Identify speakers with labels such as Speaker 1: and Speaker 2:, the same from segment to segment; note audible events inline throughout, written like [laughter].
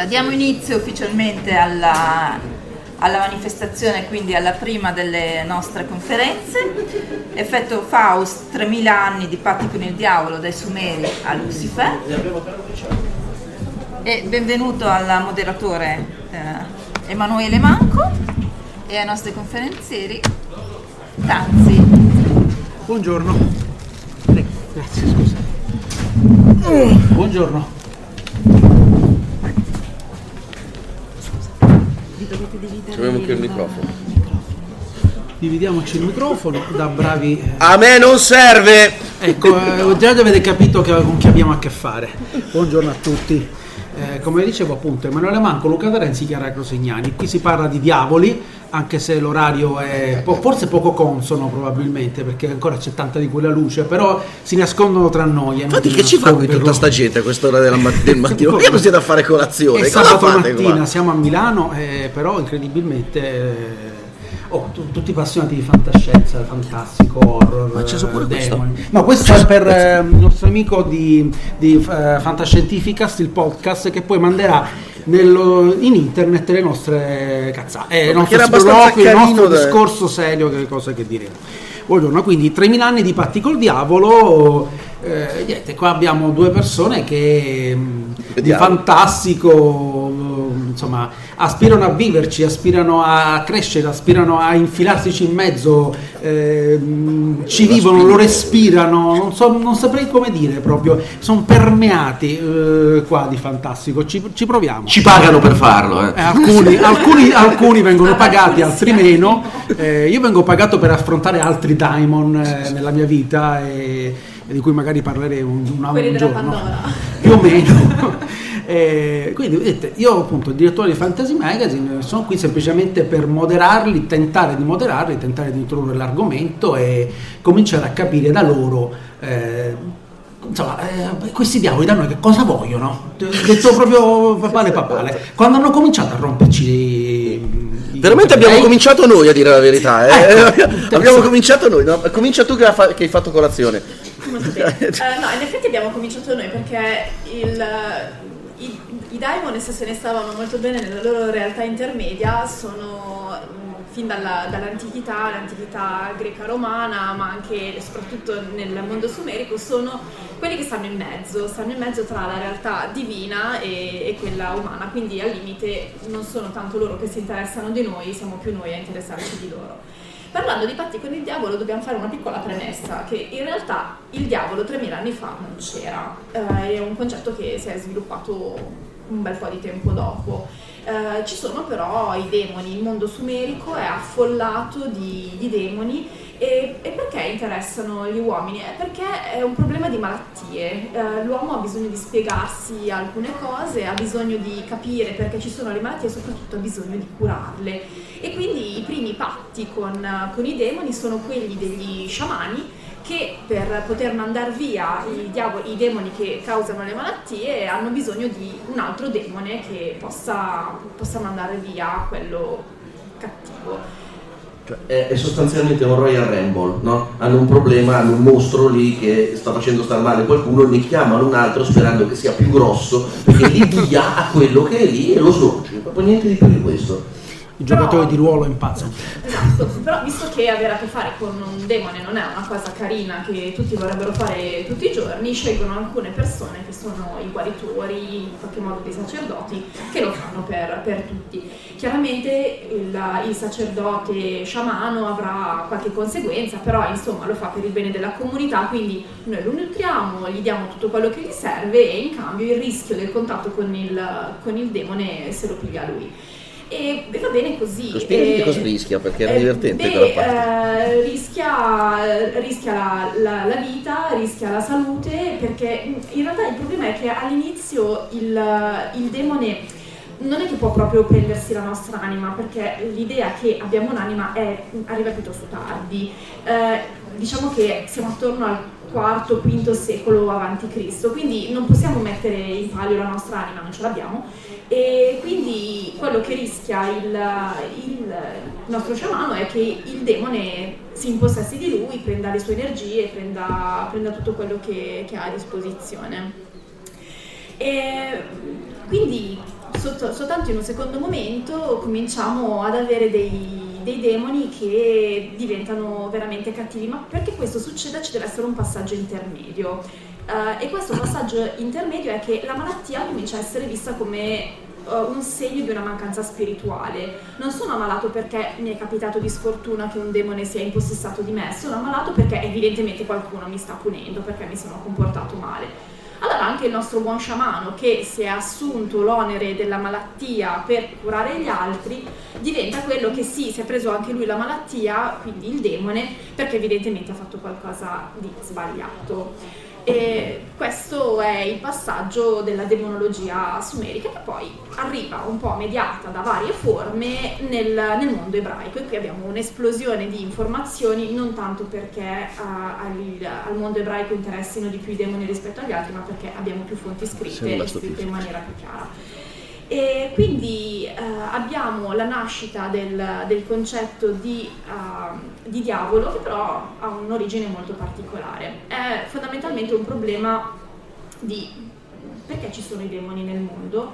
Speaker 1: Allora, diamo inizio ufficialmente alla, alla manifestazione, quindi alla prima delle nostre conferenze. Effetto Faust, 3000 anni di patti con il diavolo, dai Sumeri a Lucifer. E benvenuto al moderatore eh, Emanuele Manco e ai nostri conferenzieri Tanzi.
Speaker 2: Buongiorno. Prego, grazie, scusa. Buongiorno.
Speaker 3: Abbiamo anche il microfono.
Speaker 2: Dividiamoci il microfono da bravi... eh,
Speaker 3: A me non serve!
Speaker 2: Ecco, eh, già avete capito che, con chi abbiamo a che fare. Buongiorno a tutti. Eh, come dicevo appunto, Emanuele Manco, Luca D'Arenzi, Chiara Crosignani. Qui si parla di diavoli, anche se l'orario è po- forse poco consono probabilmente, perché ancora c'è tanta di quella luce, però si nascondono tra noi. è
Speaker 3: Infatti che ci fa qui tutta sta gente a quest'ora della mat- del [laughs] mattino? Perché non siete a fare colazione?
Speaker 2: È sabato mattina,
Speaker 3: qua?
Speaker 2: siamo a Milano, eh, però incredibilmente eh, oh, tu- tutti appassionati di fantascienza, fantastico, horror,
Speaker 3: Ma c'è pure
Speaker 2: eh,
Speaker 3: questo?
Speaker 2: demoni. No, questo è per eh, il nostro amico di, di eh, Fantascientificast, il podcast, che poi manderà nello- in internet le nostre cazzate, eh, il
Speaker 3: Ma
Speaker 2: nostro
Speaker 3: perché era
Speaker 2: sproloquio, il nostro discorso serio, che cose che diremo. Buongiorno, quindi 3000 anni di patti col diavolo. eh, niente, qua abbiamo due persone che di
Speaker 3: Vediamo.
Speaker 2: fantastico, mh, insomma, aspirano a viverci, aspirano a crescere, aspirano a infilarsi in mezzo, ehm, ci vivono, lo respirano, non, so, non saprei come dire proprio, sono permeati eh, qua di fantastico, ci, ci proviamo.
Speaker 3: Ci pagano per farlo. Eh.
Speaker 2: Eh, alcuni, alcuni- alcuni vengono pagati, altri meno. Eh, io vengo pagato per affrontare altri Daimon eh, nella mia vita e, e di cui magari parleremo un, un, un giorno.
Speaker 4: Pandora.
Speaker 2: Più o meno. Eh, quindi vedete, io appunto il direttore di Fantasy Magazine sono qui semplicemente per moderarli, tentare di moderarli, tentare di introdurre l'argomento e cominciare a capire da loro eh, insomma, eh, questi diavoli da noi che cosa vogliono? Detto proprio papale papale. Quando hanno cominciato a romperci i-
Speaker 3: Veramente abbiamo
Speaker 2: i-
Speaker 3: cominciato noi a dire la verità. eh.
Speaker 2: Ecco. [laughs]
Speaker 3: abbiamo cominciato noi. no? Comincia tu che, ha fa- che hai fatto colazione.
Speaker 4: Eh, no, in effetti abbiamo cominciato noi perché il, Daimon, se se ne stavano molto bene nella loro realtà intermedia, sono mh, fin dalla- dall'antichità, l'antichità greca-romana, ma anche soprattutto nel mondo sumerico, sono quelli che stanno in mezzo, stanno in mezzo tra la realtà divina e, e quella umana, quindi al limite non sono tanto loro che si interessano di noi, siamo più noi a interessarci di loro. Parlando di patti con il diavolo dobbiamo fare una piccola premessa che in realtà il diavolo 3000 anni fa non c'era, Eh, è un concetto che si è sviluppato un bel po' di tempo dopo. Eh, ci sono però i demoni, il mondo sumerico è affollato di, di demoni e, e perché interessano gli uomini? È perché è un problema di malattie. Eh, l'uomo ha bisogno di spiegarsi alcune cose, ha bisogno di capire perché ci sono le malattie e soprattutto ha bisogno di curarle. E quindi i primi patti con, con i demoni sono quelli degli sciamani che per poter mandare via i, diavoli, i demoni che causano le malattie hanno bisogno di un altro demone che possa, possa mandare via quello cattivo.
Speaker 3: Cioè, è, è sostanzialmente un Royal Rumble, no? Hanno un problema, hanno un mostro lì che sta facendo star male qualcuno, ne chiamano un altro sperando che sia più grosso, perché li dia a quello che è lì e lo snorci. Proprio niente di più di questo.
Speaker 2: I giocatori di ruolo impazzano.
Speaker 4: Esatto, però visto che avere a che fare con un demone non è una cosa carina che tutti vorrebbero fare tutti i giorni, scelgono alcune persone che sono i guaritori, in qualche modo dei sacerdoti, che lo fanno per, per tutti. Chiaramente il, il sacerdote sciamano avrà qualche conseguenza, però insomma lo fa per il bene della comunità, quindi noi lo nutriamo, gli diamo tutto quello che gli serve e in cambio il rischio del contatto con il, con il demone se lo piglia lui. E, e va bene così.
Speaker 3: Spiegami che cosa rischia, perché era
Speaker 4: eh,
Speaker 3: divertente
Speaker 4: beh,
Speaker 3: quella parte.
Speaker 4: eh, rischia, rischia la, la- la vita, rischia la salute, perché in realtà il problema è che all'inizio il, il demone non è che può proprio prendersi la nostra anima, perché l'idea che abbiamo un'anima è- arriva piuttosto tardi. Eh, diciamo che siamo attorno al IV, V secolo avanti Cristo, quindi non possiamo mettere in palio la nostra anima, non ce l'abbiamo. E quindi quello che rischia il, il nostro sciamano è che il demone si impossessi di lui, prenda le sue energie, prenda, prenda tutto quello che, che ha a disposizione. E quindi soltanto in un secondo momento cominciamo ad avere dei, dei demoni che diventano veramente cattivi, ma perché questo succeda ci deve essere un passaggio intermedio. Eh, e questo passaggio intermedio è che la malattia comincia a essere vista come eh, un segno di una mancanza spirituale. Non sono ammalato perché mi è capitato di sfortuna che un demone sia impossessato di me, sono ammalato perché evidentemente qualcuno mi sta punendo, perché mi sono comportato male. Allora anche il nostro buon sciamano che si è assunto l'onere della malattia per curare gli altri diventa quello che sì, si è preso anche lui la malattia, quindi il demone, perché evidentemente ha fatto qualcosa di sbagliato. E questo è il passaggio della demonologia sumerica che poi arriva un po' mediata da varie forme nel, nel mondo ebraico e qui abbiamo un'esplosione di informazioni non tanto perché eh, al, al mondo ebraico interessino di più i demoni rispetto agli altri ma perché abbiamo più fonti scritte e scritte in maniera più chiara. E quindi eh, abbiamo la nascita del, del concetto di, ehm, di diavolo che però ha un'origine molto particolare. È fondamentalmente un problema di perché ci sono i demoni nel mondo.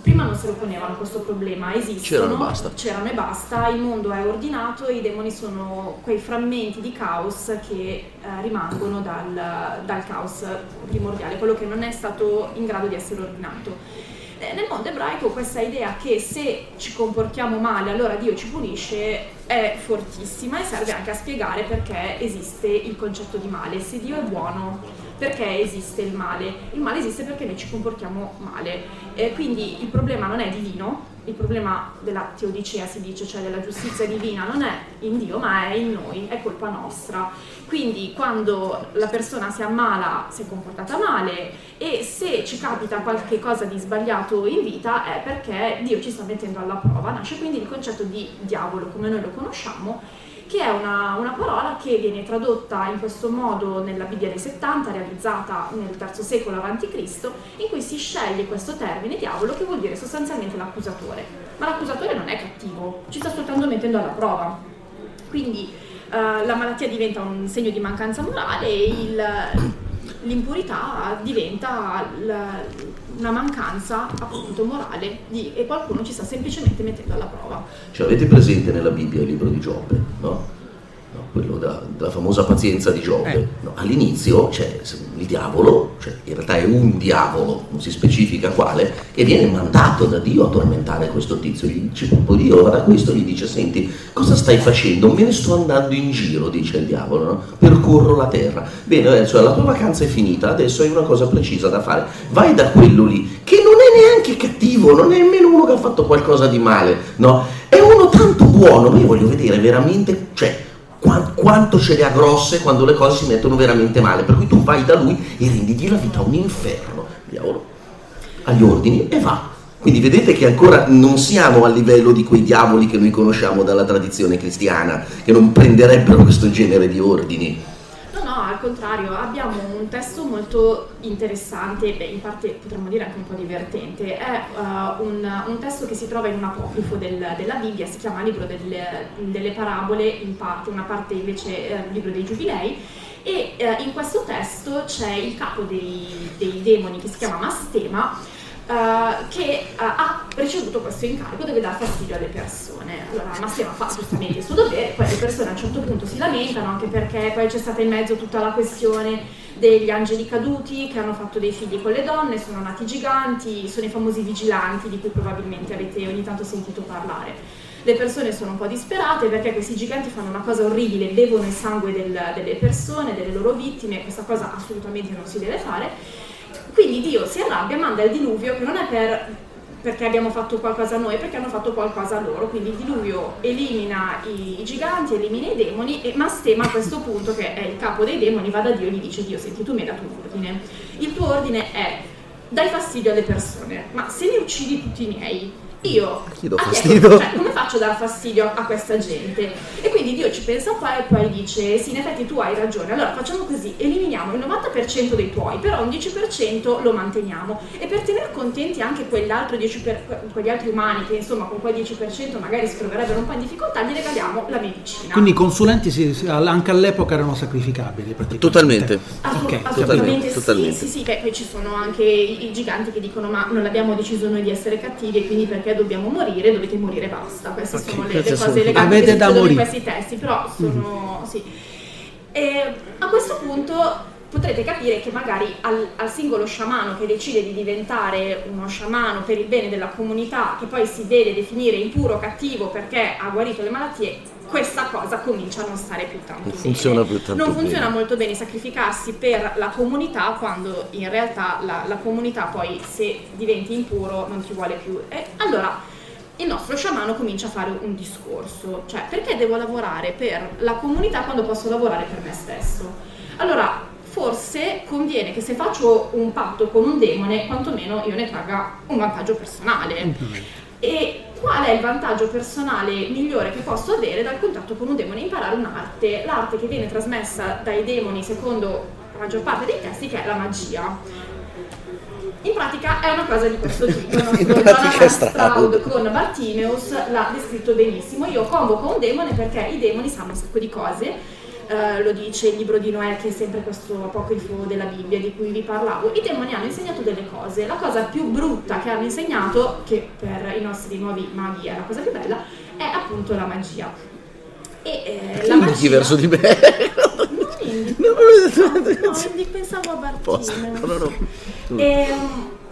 Speaker 4: Prima non se lo ponevano questo problema, esistono,
Speaker 3: C'erano e basta.
Speaker 4: c'erano e basta, il mondo è ordinato, i demoni sono quei frammenti di caos che eh, rimangono dal, dal caos primordiale, quello che non è stato in grado di essere ordinato. Nel mondo ebraico questa idea che se ci comportiamo male allora Dio ci punisce è fortissima e serve anche a spiegare perché esiste il concetto di male. Se Dio è buono, perché esiste il male? Il male esiste perché noi ci comportiamo male. Eh, quindi il problema non è divino, il problema della teodicea si dice, cioè della giustizia divina, non è in Dio ma è in noi, è colpa nostra. Quindi quando la persona si ammala si è comportata male e se ci capita qualche cosa di sbagliato in vita è perché Dio ci sta mettendo alla prova. Nasce quindi il concetto di diavolo come noi lo conosciamo che è una, una, parola che viene tradotta in questo modo nella Bibbia dei 70, realizzata nel III secolo a.C., in cui si sceglie questo termine diavolo che vuol dire sostanzialmente l'accusatore. Ma l'accusatore non è cattivo, ci sta soltanto mettendo alla prova. Quindi uh, la malattia diventa un segno di mancanza morale e il, l'impurità diventa la, una mancanza appunto morale di, e qualcuno ci sta semplicemente mettendo alla prova.
Speaker 3: Cioè, avete presente nella Bibbia il libro di Giobbe, no? Quello della, della, famosa pazienza di Giobbe. Eh. No, all'inizio c'è il diavolo, cioè in realtà è un diavolo, non si specifica quale, che viene mandato da Dio a tormentare questo tizio. Gli dice, poi Dio guarda questo, gli dice, senti, cosa stai facendo? Me ne sto andando in giro, dice il diavolo, no? percorro la terra. Bene, cioè la tua vacanza è finita, adesso hai una cosa precisa da fare. Vai da quello lì, che non è neanche cattivo, non è nemmeno uno che ha fatto qualcosa di male, no? È uno tanto buono, ma io voglio vedere veramente, cioè, quanto ce le ha grosse quando le cose si mettono veramente male. Per cui tu vai da lui e rendigli la vita un inferno, diavolo, agli ordini e va. Quindi vedete che ancora non siamo a livello di quei diavoli che noi conosciamo dalla tradizione cristiana, che non prenderebbero questo genere di ordini
Speaker 4: al contrario, abbiamo un testo molto interessante, beh, in parte potremmo dire anche un po' divertente. È uh, un, un, testo che si trova in un apocrifo del, della Bibbia, si chiama Libro delle, delle, Parabole, in parte, una parte invece eh, Libro dei Giubilei. E uh, in questo testo c'è il capo dei, dei demoni che si chiama Mastema Uh, che uh, ha ricevuto questo incarico, deve dar fastidio alle persone. Allora Massima fa giustamente il suo dovere, poi le persone a un certo punto si lamentano, anche perché poi c'è stata in mezzo tutta la questione degli angeli caduti che hanno fatto dei figli con le donne, sono nati giganti, sono i famosi vigilanti di cui probabilmente avete ogni tanto sentito parlare. Le persone sono un po' disperate perché questi giganti fanno una cosa orribile, bevono il sangue del, delle persone, delle loro vittime, questa cosa assolutamente non si deve fare quindi Dio si arrabbia, manda il diluvio che non è per, perché abbiamo fatto qualcosa noi, perché hanno fatto qualcosa loro. Quindi il diluvio elimina i, i giganti, elimina i demoni e Mastema a questo punto, che è il capo dei demoni, va da Dio e gli dice Dio, senti, tu mi hai dato un ordine. Il tuo ordine è dai fastidio alle persone, ma se ne uccidi tutti i miei, io
Speaker 3: Chi do fastidio?
Speaker 4: Cioè, come faccio a dar fastidio a questa gente? E quindi Dio ci pensa un po' e poi dice: Sì, in effetti tu hai ragione. Allora facciamo così: eliminiamo il 90% dei tuoi, però un 10% lo manteniamo. E per tenere contenti anche quell'altro 10%, per, quegli altri umani che insomma con quel 10% magari si troverebbero un po' in difficoltà, gli regaliamo la medicina.
Speaker 2: Quindi i consulenti si, anche all'epoca erano sacrificabili?
Speaker 3: Totalmente.
Speaker 4: Assolut- okay. Assolutamente, totalmente, sì, sì, sì. Beh, poi ci sono anche i, i giganti che dicono: Ma non abbiamo deciso noi di essere cattivi e quindi perché dobbiamo morire, dovete morire basta. Queste okay, sono le, le cose legate Avete da morire. Testi, però sono... Mm. Sì. E a questo punto potrete capire che magari al, al, singolo sciamano che decide di diventare uno sciamano per il bene della comunità, che poi si vede definire impuro, cattivo perché ha guarito le malattie, questa cosa comincia a non stare più tanto non
Speaker 3: funziona bene. Più tanto
Speaker 4: non funziona bene. molto bene sacrificarsi per la comunità quando in realtà la, la comunità poi se diventi impuro non ti vuole più. E allora il nostro sciamano comincia a fare un discorso, cioè perché devo lavorare per la comunità quando posso lavorare per me stesso? Allora, forse conviene che se faccio un patto con un demone, quantomeno io ne tragga un vantaggio personale. Mm-hmm. E qual è il vantaggio personale migliore che posso avere dal contatto con un demone? Imparare un'arte, l'arte che viene trasmessa dai demoni secondo la maggior parte dei testi, che è la magia. In pratica è una cosa di questo tipo, il nostro Jonathan Stroud con Bartimeus l'ha descritto benissimo. Io convoco un demone perché i demoni sanno un sacco di cose, Uh, lo dice il libro di Noè, che è sempre questo apocrifo della Bibbia di cui vi parlavo. I demoni hanno insegnato delle cose. La cosa più brutta che hanno insegnato, che per i nostri nuovi maghi è la cosa più bella, è appunto la magia.
Speaker 3: E eh, la magia... verso di me? [laughs]
Speaker 4: No, no, no, pensavo a Bartino.
Speaker 3: No, no, no.
Speaker 4: E,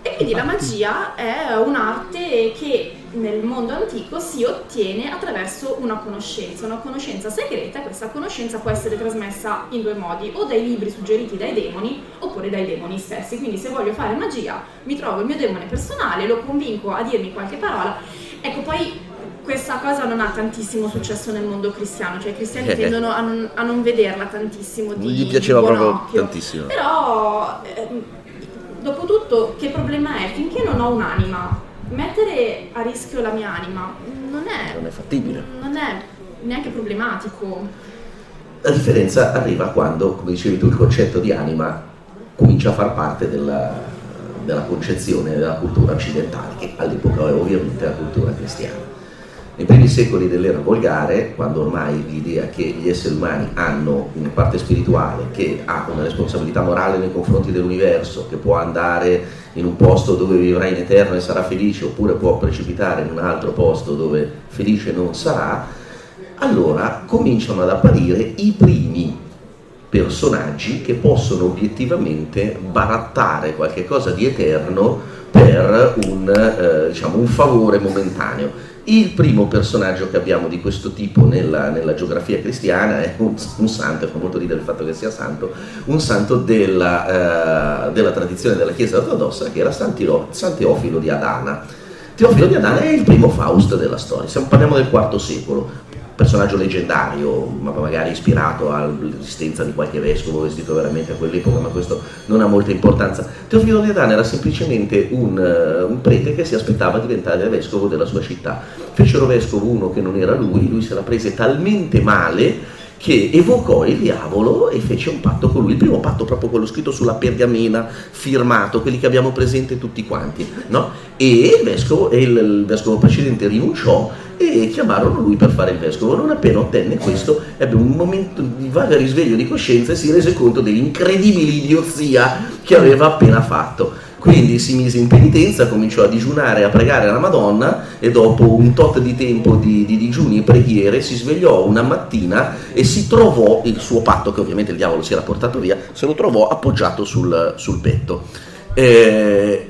Speaker 4: E quindi la magia è un'arte che nel mondo antico si ottiene attraverso una conoscenza, una conoscenza segreta questa conoscenza può essere trasmessa in due modi, o dai libri suggeriti dai demoni oppure dai demoni stessi. Quindi se voglio fare magia mi trovo il mio demone personale, lo convinco a dirmi qualche parola. Ecco, poi questa cosa non ha tantissimo successo nel mondo cristiano, cioè i cristiani
Speaker 3: Eh.
Speaker 4: tendono a non, a non vederla tantissimo di
Speaker 3: Non gli piaceva
Speaker 4: di buon
Speaker 3: proprio
Speaker 4: occhio.
Speaker 3: tantissimo.
Speaker 4: Però, ehm, dopo tutto, che problema è? Finché non ho un'anima, mettere a rischio la mia anima non è,
Speaker 3: Non è fattibile.
Speaker 4: non è neanche problematico.
Speaker 3: La differenza arriva quando, come dicevi tu, il concetto di anima comincia a far parte della, della concezione della cultura occidentale, che all'epoca è ovviamente la cultura cristiana. Nei primi secoli dell'era volgare, quando ormai l'idea che gli esseri umani hanno una parte spirituale, che ha una responsabilità morale nei confronti dell'universo, che può andare in un posto dove vivrà in eterno e sarà felice, oppure può precipitare in un altro posto dove felice non sarà, allora cominciano ad apparire i primi personaggi che possono obiettivamente barattare qualche cosa di eterno per un, eh, diciamo, un favore momentaneo. Il primo personaggio che abbiamo di questo tipo nella, nella geografia cristiana è un, un santo, fa molto ridere il fatto che sia santo, un santo della, eh, della tradizione della Chiesa ortodossa che era San, Tiro- San Teofilo di Adana. Teofilo di Adana è il primo Faust della storia, parliamo del IV secolo, personaggio leggendario, ma magari ispirato all'esistenza di qualche vescovo vestito veramente a quell'epoca, ma questo non ha molta importanza. Teofilo di Adana era semplicemente un, eh, un prete che si aspettava di diventare vescovo della sua città. Fecero vescovo uno che non era lui, lui se la prese talmente male che evocò il diavolo e fece un patto con lui, il primo patto proprio quello scritto sulla pergamena, firmato, quelli che abbiamo presente tutti quanti, no? E il vescovo, il, il vescovo precedente rinunciò e chiamarono lui per fare il vescovo. Non appena ottenne questo, ebbe un momento di vaga risveglio di coscienza e si rese conto dell'incredibile idiozia che aveva appena fatto. Quindi si mise in penitenza, cominciò a digiunare a pregare alla Madonna e dopo un tot di tempo di, di digiuni e preghiere si svegliò una mattina e si trovò il suo patto, che ovviamente il diavolo si era portato via, se lo trovò appoggiato sul, sul petto. Eh,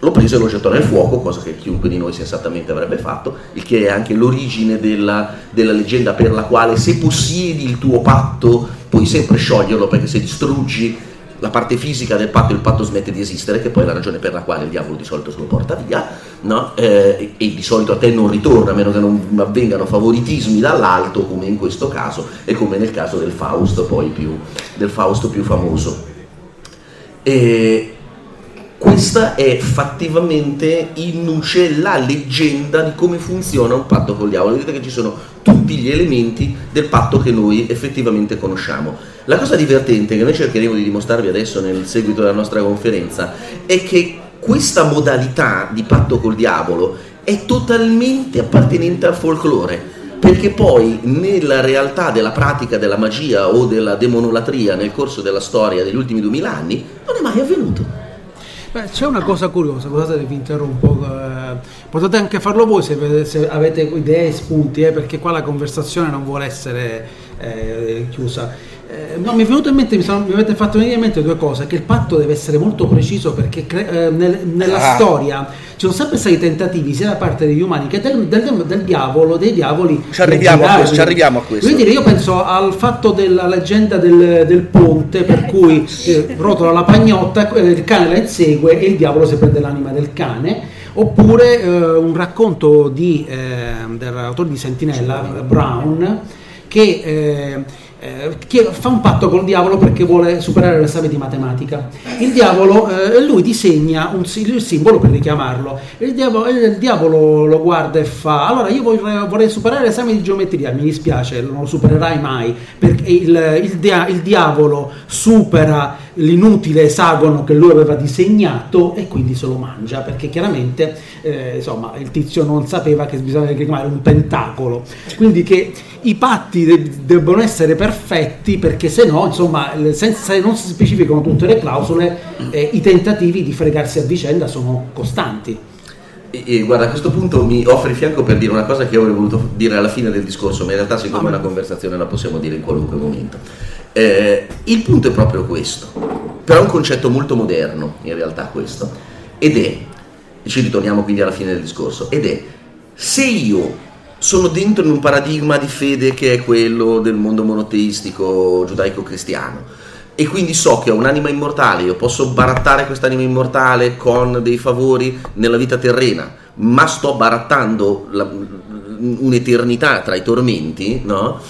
Speaker 3: lo prese e lo gettò nel fuoco, cosa che chiunque di noi sensatamente avrebbe fatto, il che è anche l'origine della, della leggenda per la quale se possiedi il tuo patto puoi sempre scioglierlo perché se distruggi la parte fisica del patto il patto smette di esistere, che poi è la ragione per la quale il diavolo di solito se lo porta via, no? Eh, e, di solito a te non ritorna, a meno che non avvengano favoritismi dall'alto, come in questo caso, e come nel caso del Faust, poi più, del Faust più famoso. E questa è fattivamente in nuce la leggenda di come funziona un patto col diavolo. Vedete che ci sono tutti gli elementi del patto che noi effettivamente conosciamo. La cosa divertente che noi cercheremo di dimostrarvi adesso nel seguito della nostra conferenza è che questa modalità di patto col diavolo è totalmente appartenente al folklore. Perché poi nella realtà della pratica della magia o della demonolatria nel corso della storia degli ultimi duemila anni non è mai avvenuto.
Speaker 2: Beh, c'è una cosa curiosa, scusate che vi interrompo, eh, potete anche farlo voi se, avete- se avete idee, spunti, eh, perché qua la conversazione non vuole essere eh, chiusa. Eh, no, mi è venuto in mente, mi, sono- mi avete fatto venire in mente due cose, che il patto deve essere molto preciso perché cre- eh, nel- nella
Speaker 3: Ah.
Speaker 2: storia ci sono sempre stati tentativi sia da parte degli umani che del, del- del diavolo, dei diavoli.
Speaker 3: Ci arriviamo a questo, ci arriviamo a questo.
Speaker 2: Dire, io penso al fatto della leggenda del, del ponte per cui eh, rotola la pagnotta, eh, il cane la insegue e il diavolo si prende l'anima del cane. Oppure eh, un racconto di, eh, dell'autore di Sentinella, Brown, che, eh, fa un patto col diavolo perché vuole superare l'esame di matematica. Il diavolo, eh, lui disegna un, il simbolo per richiamarlo. Il diavolo, il diavolo lo guarda e fa: Allora, io vorrei, vorrei superare l'esame di geometria. Mi dispiace, non lo supererai mai perché il, il dia- il diavolo supera l'inutile esagono che lui aveva disegnato e quindi se lo mangia perché chiaramente eh, insomma il tizio non sapeva che bisogna chiamare un pentacolo quindi che i patti de- debbono essere perfetti perché se no insomma senza, se non si specificano tutte le clausole eh, i tentativi di fregarsi a vicenda sono costanti.
Speaker 3: E, e guarda, a questo punto mi offri fianco per dire una cosa che avrei voluto dire alla fine del discorso, ma in realtà siccome è una conversazione la possiamo dire in qualunque momento. Eh, il punto è proprio questo, però è un concetto molto moderno in realtà questo. ed è, ci ritorniamo quindi alla fine del discorso, ed è se io sono dentro in un paradigma di fede che è quello del mondo monoteistico giudaico-cristiano e quindi so che ho un'anima immortale, io posso barattare quest'anima immortale con dei favori nella vita terrena, ma sto barattando la, un'eternità tra i tormenti, no?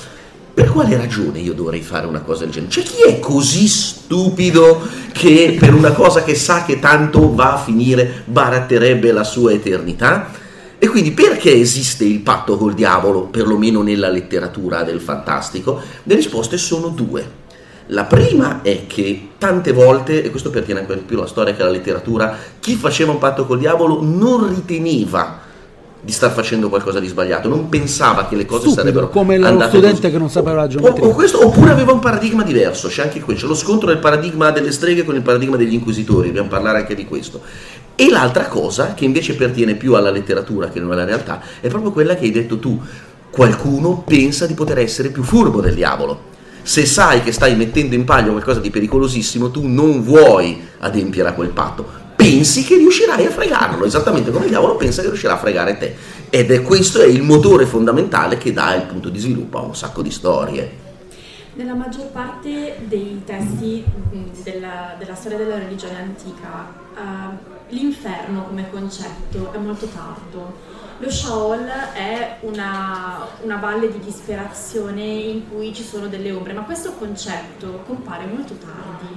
Speaker 3: Per quale ragione io dovrei fare una cosa del genere? Cioè chi è così stupido che per una cosa che sa che tanto va a finire baratterebbe la sua eternità? E quindi perché esiste il patto col diavolo, perlomeno nella letteratura del fantastico? Le risposte sono due. La prima è che tante volte, e questo pertiene anche più alla storia che alla letteratura, chi faceva un patto col diavolo non riteneva di star facendo qualcosa di sbagliato, non pensava che le cose
Speaker 2: Stupido,
Speaker 3: sarebbero
Speaker 2: come lo studente
Speaker 3: così.
Speaker 2: che non sapeva la
Speaker 3: O- o questo- oppure aveva un paradigma diverso, c'è anche qui, c'è lo scontro del paradigma delle streghe con il paradigma degli inquisitori, dobbiamo parlare anche di questo. E l'altra cosa, che invece pertiene più alla letteratura che non alla realtà, è proprio quella che hai detto tu. Qualcuno pensa di poter essere più furbo del diavolo. Se sai che stai mettendo in palio qualcosa di pericolosissimo, tu non vuoi adempiere a quel patto. Pensi che riuscirai a fregarlo, esattamente come il diavolo pensa che riuscirà a fregare te. Ed è questo è il motore fondamentale che dà il punto di sviluppo a un sacco di storie.
Speaker 4: Nella maggior parte dei testi mh, della, della storia della religione antica, eh, l'inferno come concetto è molto tardo. Lo Sheol è una, una valle di disperazione in cui ci sono delle ombre, ma questo concetto compare molto tardi.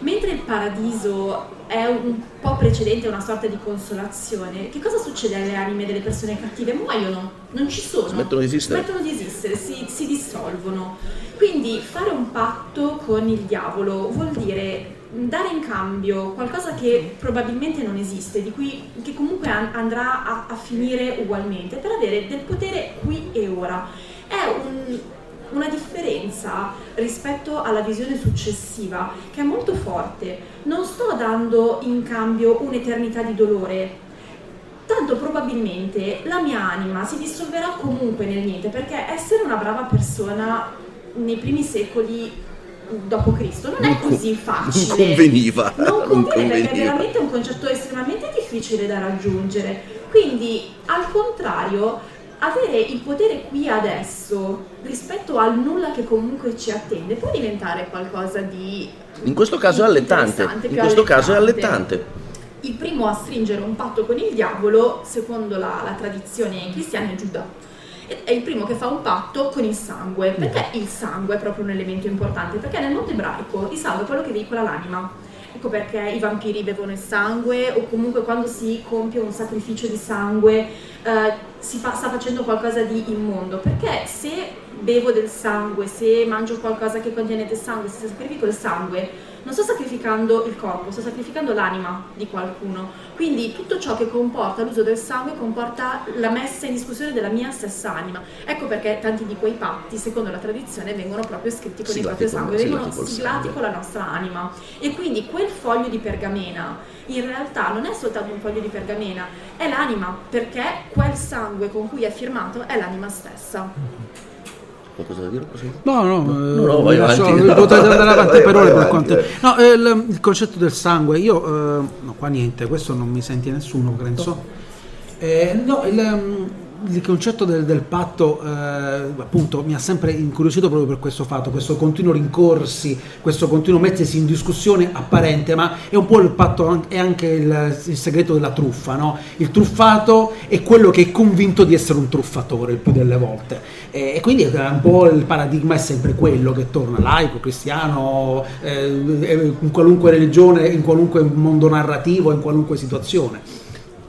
Speaker 4: Mentre il paradiso è un po' precedente a una sorta di consolazione, che cosa succede alle anime delle persone cattive? Muoiono, non ci sono.
Speaker 3: Smettono di esistere.
Speaker 4: Smettono di esistere, si, si dissolvono. Quindi fare un patto con il diavolo vuol dire dare in cambio qualcosa che probabilmente non esiste, di cui, che comunque an- andrà a, a finire ugualmente, per avere del potere qui e ora. È un- una differenza rispetto alla visione successiva che è molto forte. Non sto dando in cambio un'eternità di dolore, tanto probabilmente la mia anima si dissolverà comunque nel niente, perché essere una brava persona nei primi secoli dopo Cristo non è
Speaker 3: Non co-
Speaker 4: così facile.
Speaker 3: non conveniva,
Speaker 4: Non
Speaker 3: non
Speaker 4: conviene perché è
Speaker 3: conveniva.
Speaker 4: veramente un concetto estremamente difficile da raggiungere. Quindi, al contrario, avere il potere qui adesso rispetto al nulla che comunque ci attende può diventare qualcosa di
Speaker 3: In questo caso è allettante. In questo caso è
Speaker 4: allettante.
Speaker 3: allettante.
Speaker 4: Il primo a stringere un patto con il diavolo, secondo la, la tradizione cristiana, è Giuda. È il primo che fa un patto con il sangue. Perché il sangue è proprio un elemento importante? Perché nel mondo ebraico il sangue è quello che veicola l'anima. Ecco perché i vampiri bevono il sangue o comunque quando si compie un sacrificio di sangue eh, si fa- sta facendo qualcosa di immondo. Perché se bevo del sangue, se mangio qualcosa che contiene del sangue, se sacrifico il sangue, non sto sacrificando il corpo, sto sacrificando l'anima di qualcuno. Quindi tutto ciò che comporta l'uso del sangue comporta la messa in discussione della mia stessa anima. Ecco perché tanti di quei patti, secondo la tradizione, vengono proprio scritti con il proprio sangue, vengono siglati
Speaker 3: sangue.
Speaker 4: con la nostra anima. E quindi quel foglio di pergamena in realtà non è soltanto un foglio di pergamena, è l'anima, perché quel sangue con cui è firmato è l'anima stessa.
Speaker 3: Qualcosa da dire? Prosegue?
Speaker 2: No, no,
Speaker 3: No, no,
Speaker 2: eh,
Speaker 3: vai
Speaker 2: vi lascio-
Speaker 3: avanti.
Speaker 2: potete andare [laughs] avanti
Speaker 3: Vai,
Speaker 2: per
Speaker 3: vai
Speaker 2: ore per quanto...
Speaker 3: vai.
Speaker 2: No, eh, il, il concetto del sangue, io... eh, no, qua niente, questo non mi senti nessuno, penso. Eh, no, il, ehm, il concetto del, del patto, eh, appunto, mi ha sempre incuriosito proprio per questo fatto, questo continuo rincorsi, questo continuo mettersi in discussione apparente, ma è un po' il patto, è anche il, il segreto della truffa, no? Il truffato è quello che è convinto di essere un truffatore il più delle volte. E, e quindi un po' il paradigma è sempre quello che torna laico, cristiano, eh, in qualunque religione, in qualunque mondo narrativo, in qualunque situazione.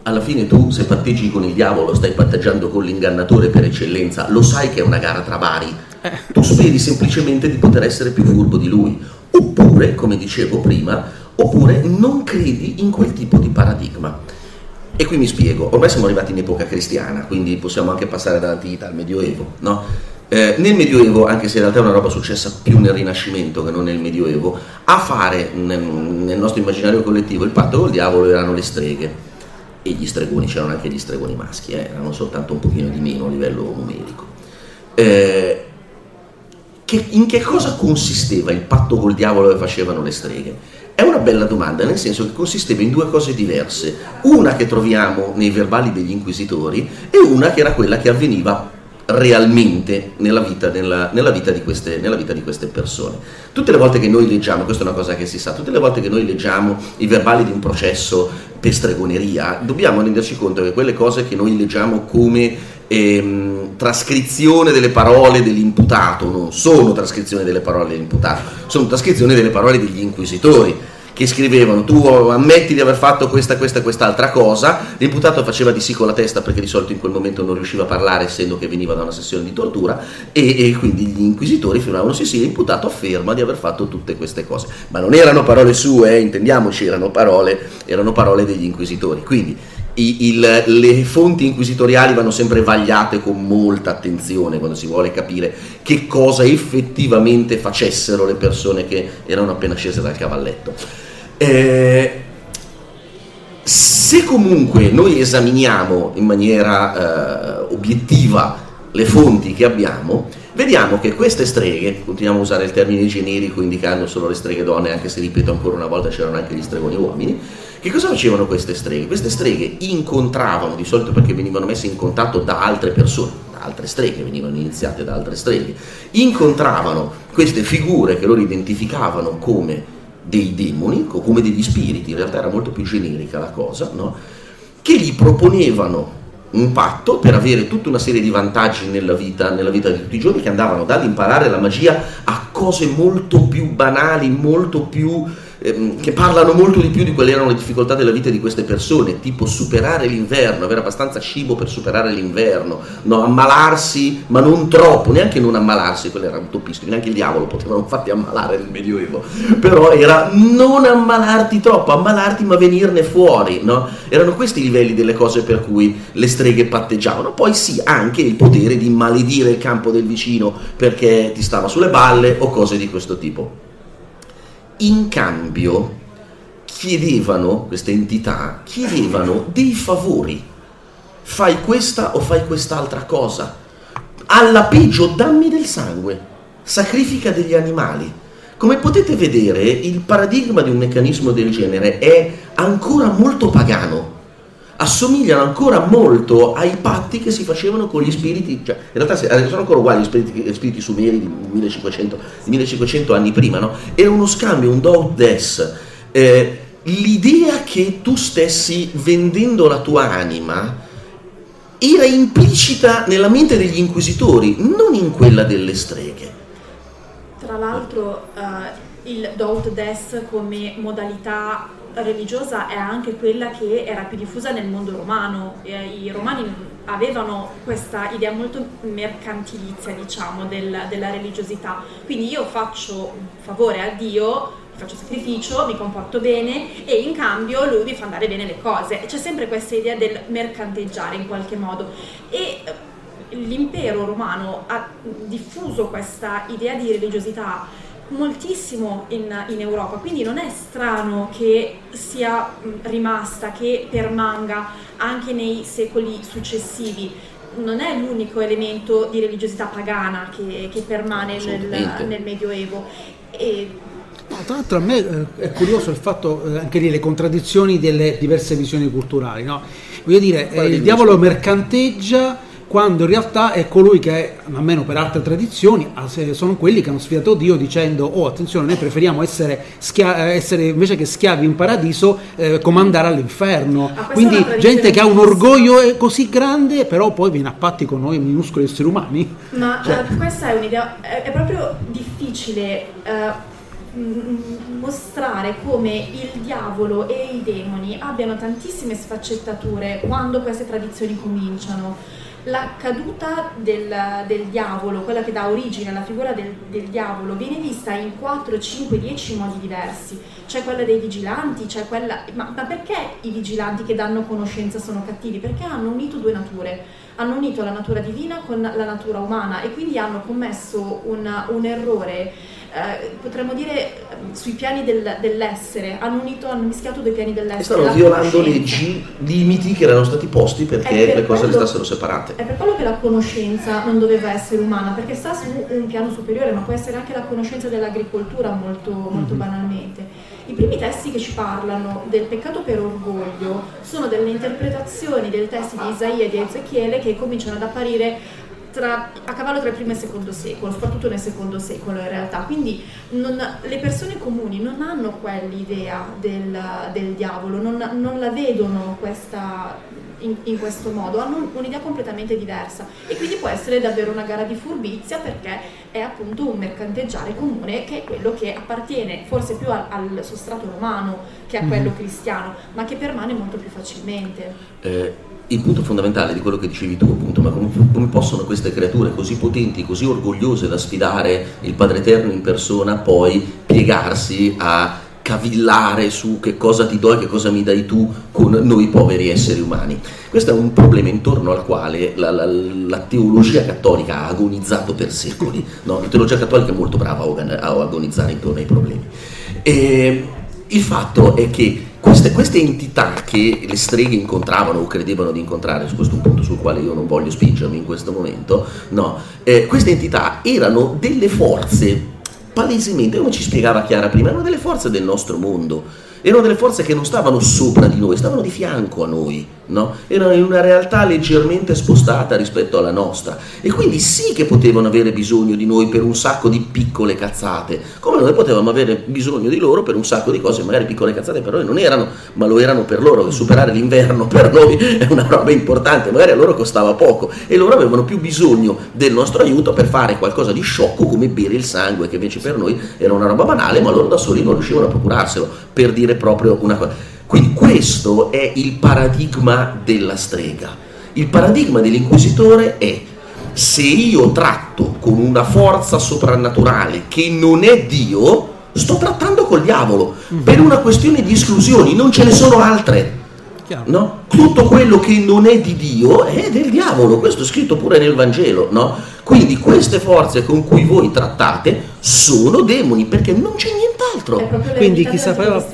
Speaker 3: Alla fine tu se patteggi con il diavolo stai patteggiando con l'ingannatore per eccellenza, lo sai che è una gara tra vari. Tu speri semplicemente di poter essere più furbo di lui. Oppure, come dicevo prima, oppure non credi in quel tipo di paradigma. E qui mi spiego, ormai siamo arrivati in epoca cristiana, quindi possiamo anche passare dall'antichità al Medioevo, no? Eh, nel Medioevo, anche se in realtà è una roba successa più nel Rinascimento che non nel Medioevo, a fare nel, nel nostro immaginario collettivo il patto col diavolo erano le streghe e gli stregoni, c'erano anche gli stregoni maschi, eh, erano soltanto un pochino di meno a livello numerico. Eh, che- in che cosa consisteva il patto col diavolo che facevano le streghe? È una bella domanda, nel senso che consisteva in due cose diverse, una che troviamo nei verbali degli inquisitori e una che era quella che avveniva realmente nella vita, nella, nella, vita queste, nella, vita, di queste, persone. Tutte le volte che noi leggiamo, questa è una cosa che si sa, tutte le volte che noi leggiamo i verbali di un processo per stregoneria, dobbiamo renderci conto che quelle cose che noi leggiamo come ehm, trascrizione delle parole dell'imputato non sono trascrizione delle parole dell'imputato, sono trascrizione delle parole degli inquisitori che scrivevano tu ammetti di aver fatto questa, questa quest'altra cosa, l'imputato faceva di sì con la testa perché di solito in quel momento non riusciva a parlare essendo che veniva da una sessione di tortura e, e quindi gli inquisitori firmavano sì sì l'imputato afferma di aver fatto tutte queste cose, ma non erano parole sue, eh, intendiamoci, erano parole, erano parole degli inquisitori, quindi il, le fonti inquisitoriali vanno sempre vagliate con molta attenzione quando si vuole capire che cosa effettivamente facessero le persone che erano appena scese dal cavalletto. Eh, se comunque noi esaminiamo in maniera eh, obiettiva le fonti che abbiamo, vediamo che queste streghe, continuiamo a usare il termine generico indicando solo le streghe donne, anche se ripeto ancora una volta c'erano anche gli stregoni uomini, che cosa facevano queste streghe? Queste streghe incontravano, di solito perché venivano messe in contatto da altre persone, da altre streghe, venivano iniziate da altre streghe, incontravano queste figure che loro identificavano come dei demoni, o come degli spiriti, in realtà era molto più generica la cosa, no? che gli proponevano un patto per avere tutta una serie di vantaggi nella vita, nella vita di tutti i giorni che andavano dall'imparare la magia a cose molto più banali, molto più ehm, che parlano molto di più di quelle erano le difficoltà della vita di queste persone, tipo superare l'inverno, avere abbastanza cibo per superare l'inverno, no? ammalarsi, ma non troppo, neanche non ammalarsi, quello era utopistico, neanche il diavolo potevano infatti ammalare nel Medioevo, però era non ammalarti troppo, ammalarti ma venirne fuori, no? erano questi i livelli delle cose per cui le streghe patteggiavano, poi sì, anche il potere di maledire il campo del vicino perché ti stava sulle balle o cose di questo tipo in cambio chiedevano, queste entità, chiedevano dei favori. Fai questa o fai quest'altra cosa. Alla peggio dammi del sangue, sacrifica degli animali. Come potete vedere, il paradigma di un meccanismo del genere è ancora molto pagano assomigliano ancora molto ai patti che si facevano con gli spiriti, cioè in realtà eh, sono ancora uguali gli spiriti, gli spiriti sumeri di 1500, di 1500, anni prima, no? Era uno scambio, un do des. Eh, l'idea che tu stessi vendendo la tua anima era implicita nella mente degli inquisitori, non in quella delle streghe.
Speaker 4: Tra l'altro uh, il Dout Des come modalità religiosa è anche quella che era più diffusa nel mondo romano. I romani avevano questa idea molto mercantilizia, diciamo, del, della religiosità. Quindi io faccio un favore a Dio, faccio sacrificio, mi comporto bene e in cambio lui mi fa andare bene le cose. C'è sempre questa idea del mercanteggiare in qualche modo. E eh, l'impero romano ha diffuso questa idea di religiosità moltissimo in, in, Europa, quindi non è strano che sia rimasta, che permanga anche nei secoli successivi. Non è l'unico elemento di religiosità pagana che, che permane nel, nel, Medioevo. E,
Speaker 2: No, tra l'altro a me eh, è curioso il fatto eh, anche delle contraddizioni delle diverse visioni culturali. No? Voglio dire, eh, il diavolo mercanteggia quando in realtà è colui che, almeno per altre tradizioni, sono quelli che hanno sfidato Dio dicendo oh attenzione noi preferiamo essere, schia- essere invece che schiavi in paradiso eh, comandare all'inferno. Ah, Quindi gente che ha un orgoglio eh, così grande però poi viene a patti con noi minuscoli esseri umani.
Speaker 4: Ma [laughs] cioè. uh, questa è un'idea, è, è proprio difficile. Uh, mostrare come il diavolo e i demoni abbiano tantissime sfaccettature quando queste tradizioni cominciano la caduta del, del, diavolo, quella che dà origine alla figura del, del, diavolo, viene vista in 4, 5, 10 modi diversi. C'è quella dei vigilanti, c'è quella... Ma, ma, perché i vigilanti che danno conoscenza sono cattivi? Perché hanno unito due nature. Hanno unito la natura divina con la natura umana e quindi hanno commesso un, un errore eh, potremmo dire sui piani del, dell'essere, hanno unito, hanno mischiato due piani dell'essere. E
Speaker 3: stanno violando leggi, limiti che erano stati posti perché per le cose quello, restassero separate.
Speaker 4: È per quello che la conoscenza non doveva essere umana, perché sta su un piano superiore, ma può essere anche la conoscenza dell'agricoltura molto, molto mm-hmm. banalmente. I primi testi che ci parlano del peccato per orgoglio sono delle interpretazioni dei testi di Isaia e di Ezechiele che cominciano ad apparire tra, a cavallo tra il primo e il secondo secolo, soprattutto nel secondo secolo in realtà. Quindi non, le persone comuni non hanno quell'idea del, del diavolo, non, non, la vedono questa, in, in, questo modo, hanno un'idea completamente diversa e quindi può essere davvero una gara di furbizia perché è appunto un mercanteggiare comune che è quello che appartiene forse più al, al sostrato romano che a quello mm-hmm. cristiano, ma che permane molto più facilmente.
Speaker 3: Eh il punto fondamentale di quello che dicevi tu, appunto, ma come, come, possono queste creature così potenti, così orgogliose da sfidare il Padre Eterno in persona, poi piegarsi a cavillare su che cosa ti do e che cosa mi dai tu con noi poveri esseri umani. Questo è un problema intorno al quale la, la, la teologia cattolica ha agonizzato per secoli. No? La teologia cattolica è molto brava a agonizzare intorno ai problemi. E il fatto è che queste, queste, entità che le streghe incontravano o credevano di incontrare, su questo punto sul quale io non voglio spingermi in questo momento, no, eh, queste entità erano delle forze palesemente, come ci spiegava Chiara prima, erano delle forze del nostro mondo erano delle forze che non stavano sopra di noi, stavano di fianco a noi, no? erano in una realtà leggermente spostata rispetto alla nostra e quindi sì che potevano avere bisogno di noi per un sacco di piccole cazzate, come noi potevamo avere bisogno di loro per un sacco di cose, magari piccole cazzate per noi non erano, ma lo erano per loro, superare l'inverno per noi è una roba importante, magari a loro costava poco e loro avevano più bisogno del nostro aiuto per fare qualcosa di sciocco come bere il sangue, che invece per noi era una roba banale, ma loro da soli non riuscivano a procurarselo, per dire proprio una cosa. Quindi questo è il paradigma della strega. Il paradigma dell'inquisitore è se io tratto con una forza soprannaturale che non è Dio, sto trattando col diavolo mm-hmm. per una questione di esclusioni, non ce ne sono altre. No? Tutto quello che non è di Dio è del diavolo, questo è scritto pure nel Vangelo. No? Quindi queste forze con cui voi trattate sono demoni perché non c'è nient'altro.
Speaker 2: Quindi chi sapeva,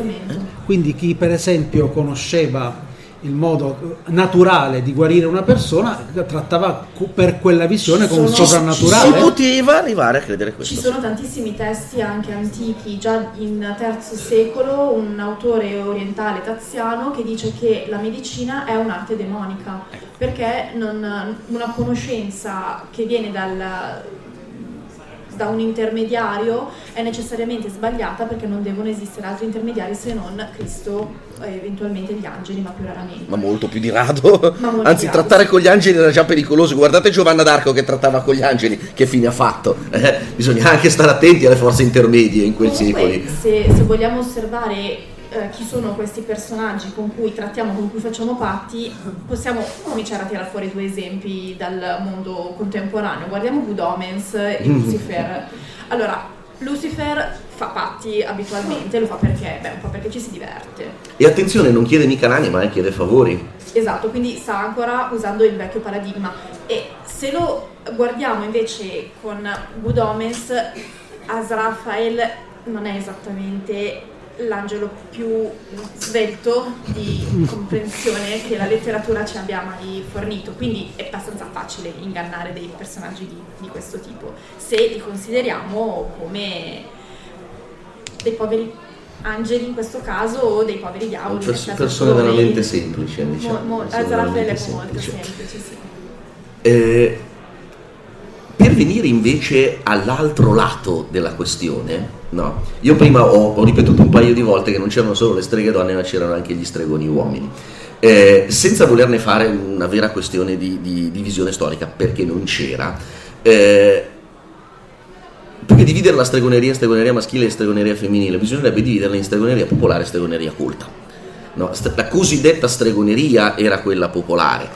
Speaker 2: quindi chi per esempio conosceva il modo naturale di guarire una persona trattava per quella visione come un soprannaturale.
Speaker 3: Si poteva arrivare a credere questo.
Speaker 4: Ci sono tantissimi testi anche antichi, già in III secolo, un autore orientale taziano che dice che la medicina è un'arte demonica, perché non, una conoscenza che viene dal da un intermediario è necessariamente sbagliata perché non devono esistere altri intermediari se non Cristo e eventualmente gli angeli, ma più raramente.
Speaker 3: Ma molto più di rado. Anzi, di trattare con gli angeli era già pericoloso. Guardate Giovanna d'Arco che trattava con gli angeli, che fine ha fatto. Eh, bisogna anche stare attenti alle forze intermedie in quei
Speaker 4: Comunque,
Speaker 3: secoli.
Speaker 4: Se, se vogliamo osservare eh, chi sono questi personaggi con cui trattiamo, con cui facciamo patti, possiamo cominciare a tirare fuori due esempi dal mondo contemporaneo. Guardiamo Good Omens e mm. Lucifer. Allora, Lucifer fa patti abitualmente, lo fa perché? Beh, un po' perché ci si diverte.
Speaker 3: E attenzione, non chiede mica l'anima, eh, chiede favori.
Speaker 4: Esatto, quindi sta ancora usando il vecchio paradigma. E se lo guardiamo invece con Good Omens, Azrafael non è esattamente l'angelo più svelto di comprensione che la letteratura ci abbia mai fornito, quindi è abbastanza facile ingannare dei personaggi di, di questo tipo, se li consideriamo come dei poveri angeli in questo caso o dei poveri diavoli.
Speaker 3: Pers- persone veramente semplici, diciamo.
Speaker 4: Mo, mo, Raffaele è molto semplice, sì.
Speaker 3: Eh, per venire invece all'altro lato della questione, no? io prima ho, ho, ripetuto un paio di volte che non c'erano solo le streghe donne, ma c'erano anche gli stregoni uomini. Eh, senza volerne fare una vera questione di, di, di visione storica, perché non c'era, eh, più dividere la stregoneria in stregoneria maschile e stregoneria femminile, bisognerebbe dividerla in stregoneria popolare e stregoneria culta. No? La cosiddetta stregoneria era quella popolare,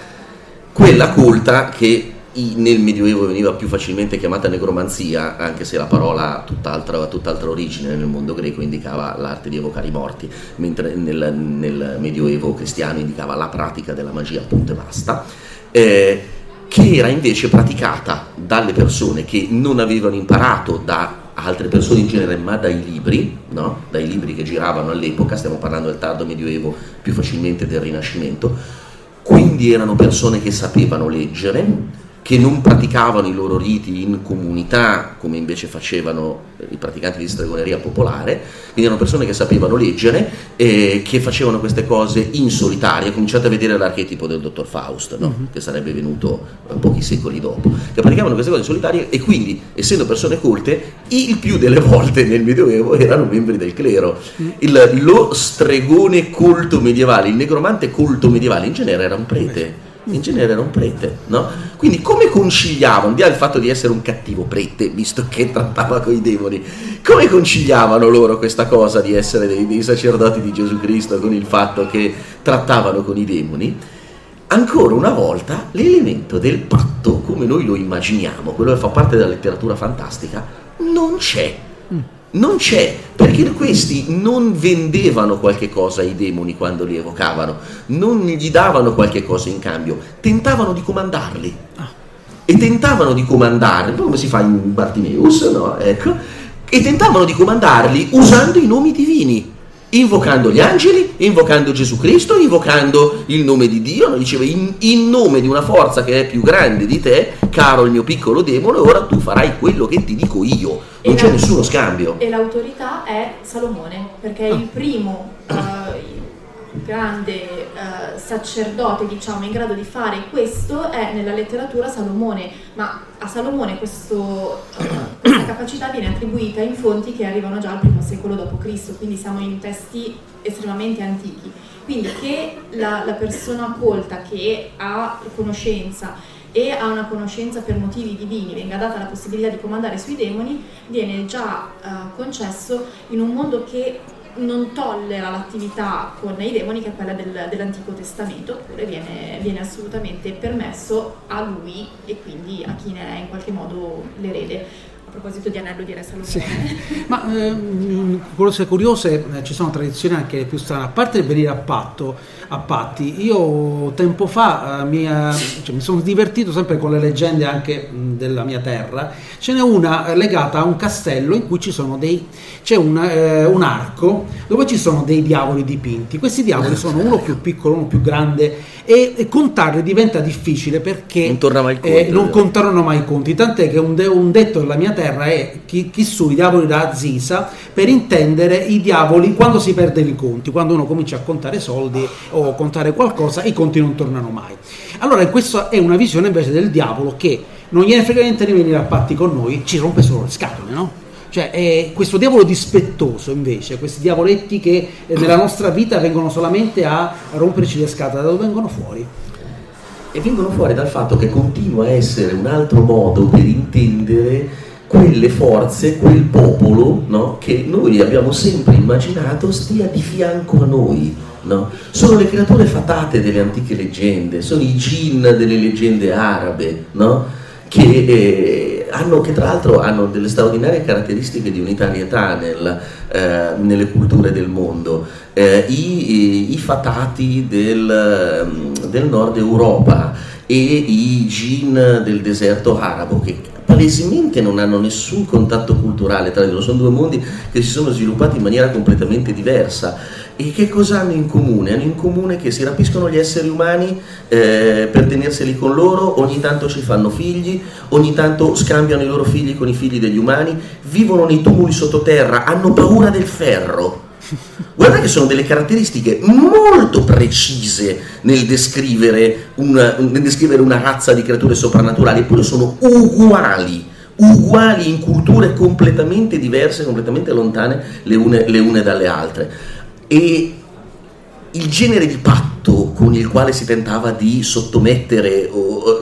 Speaker 3: quella culta che nel Medioevo veniva più facilmente chiamata negromanzia, anche se la parola ha tutt'altra, tutt'altra, origine nel mondo greco indicava l'arte di evocare i morti, mentre nel, nel Medioevo cristiano indicava la pratica della magia, appunto e basta. Eh, che era invece praticata dalle persone che non avevano imparato da altre persone in genere, ma dai libri, no? dai libri che giravano all'epoca, stiamo parlando del tardo medioevo, più facilmente del Rinascimento, quindi erano persone che sapevano leggere, che non praticavano i loro riti in comunità come invece facevano i praticanti di stregoneria popolare, quindi erano persone che sapevano leggere e che facevano queste cose in solitaria. Cominciate a vedere l'archetipo del dottor Faust, no? uh-huh. che sarebbe venuto eh, pochi secoli dopo, che praticavano queste cose in solitaria e quindi, essendo persone colte, il più delle volte nel Medioevo erano membri del clero. Uh-huh. Il, lo stregone colto medievale, il negromante colto medievale in genere era un prete in genere era un prete, no? Quindi come conciliavano, là del fatto di essere un cattivo prete, visto che trattava con i demoni, come conciliavano loro questa cosa di essere dei, dei sacerdoti di Gesù Cristo con il fatto che trattavano con i demoni? Ancora una volta l'elemento del patto, come noi lo immaginiamo, quello che fa parte della letteratura fantastica, non c'è non c'è, perché questi non vendevano qualche cosa ai demoni quando li evocavano, non gli davano qualche cosa in cambio, tentavano di comandarli. Ah. E tentavano di comandarli, come si fa in Bartimeus, no? Ecco, e tentavano di comandarli usando i nomi divini invocando gli angeli, invocando Gesù Cristo, invocando il nome di Dio, no? diceva in, in, nome di una forza che è più grande di te, caro il mio piccolo demone, ora tu farai quello che ti dico io, non e c'è nessuno scambio.
Speaker 4: E l'autorità è Salomone, perché è il primo, uh, grande uh, sacerdote, diciamo, in grado di fare questo è nella letteratura Salomone, ma a Salomone questo, uh, questa capacità viene attribuita in fonti che arrivano già al primo secolo d.C., quindi siamo in testi estremamente antichi. Quindi che la, la persona colta che ha conoscenza e ha una conoscenza per motivi divini, venga data la possibilità di comandare sui demoni, viene già uh, concesso in un mondo che non tollera l'attività con i demoni che è quella del, dell'Antico Testamento, oppure viene, viene, assolutamente permesso a lui e quindi a chi ne è in qualche modo l'erede. A proposito di anello di Re. Sì.
Speaker 2: Ma ehm, quello che è curioso è eh, ci sono tradizioni anche più strane, a parte il venire a patto, a patti. Io tempo fa eh, mi, eh, cioè, mi, sono divertito sempre con le leggende anche della mia terra. Ce n'è una eh, legata a un castello in cui ci sono dei, c'è un, eh, un, arco dove ci sono dei diavoli dipinti. Questi diavoli sono uno più piccolo, uno più grande e, e contarli diventa difficile perché
Speaker 3: non, conti,
Speaker 2: eh, non contarono mai i conti. Tant'è che un, de, un, detto della mia terra è chi, chi su i diavoli da Zisa per intendere i diavoli quando si perde i conti, quando uno comincia a contare soldi o contare qualcosa, i conti non tornano mai. Allora questa è una visione invece del diavolo che non gliene frega niente di venire a patti con noi, ci rompe solo le scatole, no? Cioè questo diavolo dispettoso invece, questi diavoletti che eh, nella nostra vita vengono solamente a romperci le scatole, da dove vengono fuori?
Speaker 3: E vengono fuori dal fatto che continua a essere un altro modo per intendere quelle forze, quel popolo no? che noi abbiamo sempre immaginato stia di fianco a noi No? Sono le creature fatate delle antiche leggende, sono i jinn delle leggende arabe, no? che, eh, hanno, che, tra l'altro hanno delle straordinarie caratteristiche di unitarietà nel, eh, nelle culture del mondo. Eh, i, i, fatati del, del, nord Europa e i jinn del deserto arabo, che palesemente non hanno nessun contatto culturale tra loro, sono due mondi che si sono sviluppati in maniera completamente diversa e che cosa hanno in comune? Hanno in comune che si rapiscono gli esseri umani eh, per tenerseli con loro, ogni tanto ci fanno figli, ogni tanto scambiano i loro figli con i figli degli umani, vivono nei tumuli sottoterra, hanno paura del ferro. Guarda che sono delle caratteristiche molto precise nel descrivere una, nel descrivere una razza di creature soprannaturali, eppure sono uguali uguali in culture completamente diverse, completamente lontane le une, le une dalle altre e il genere di patto con il quale si tentava di sottomettere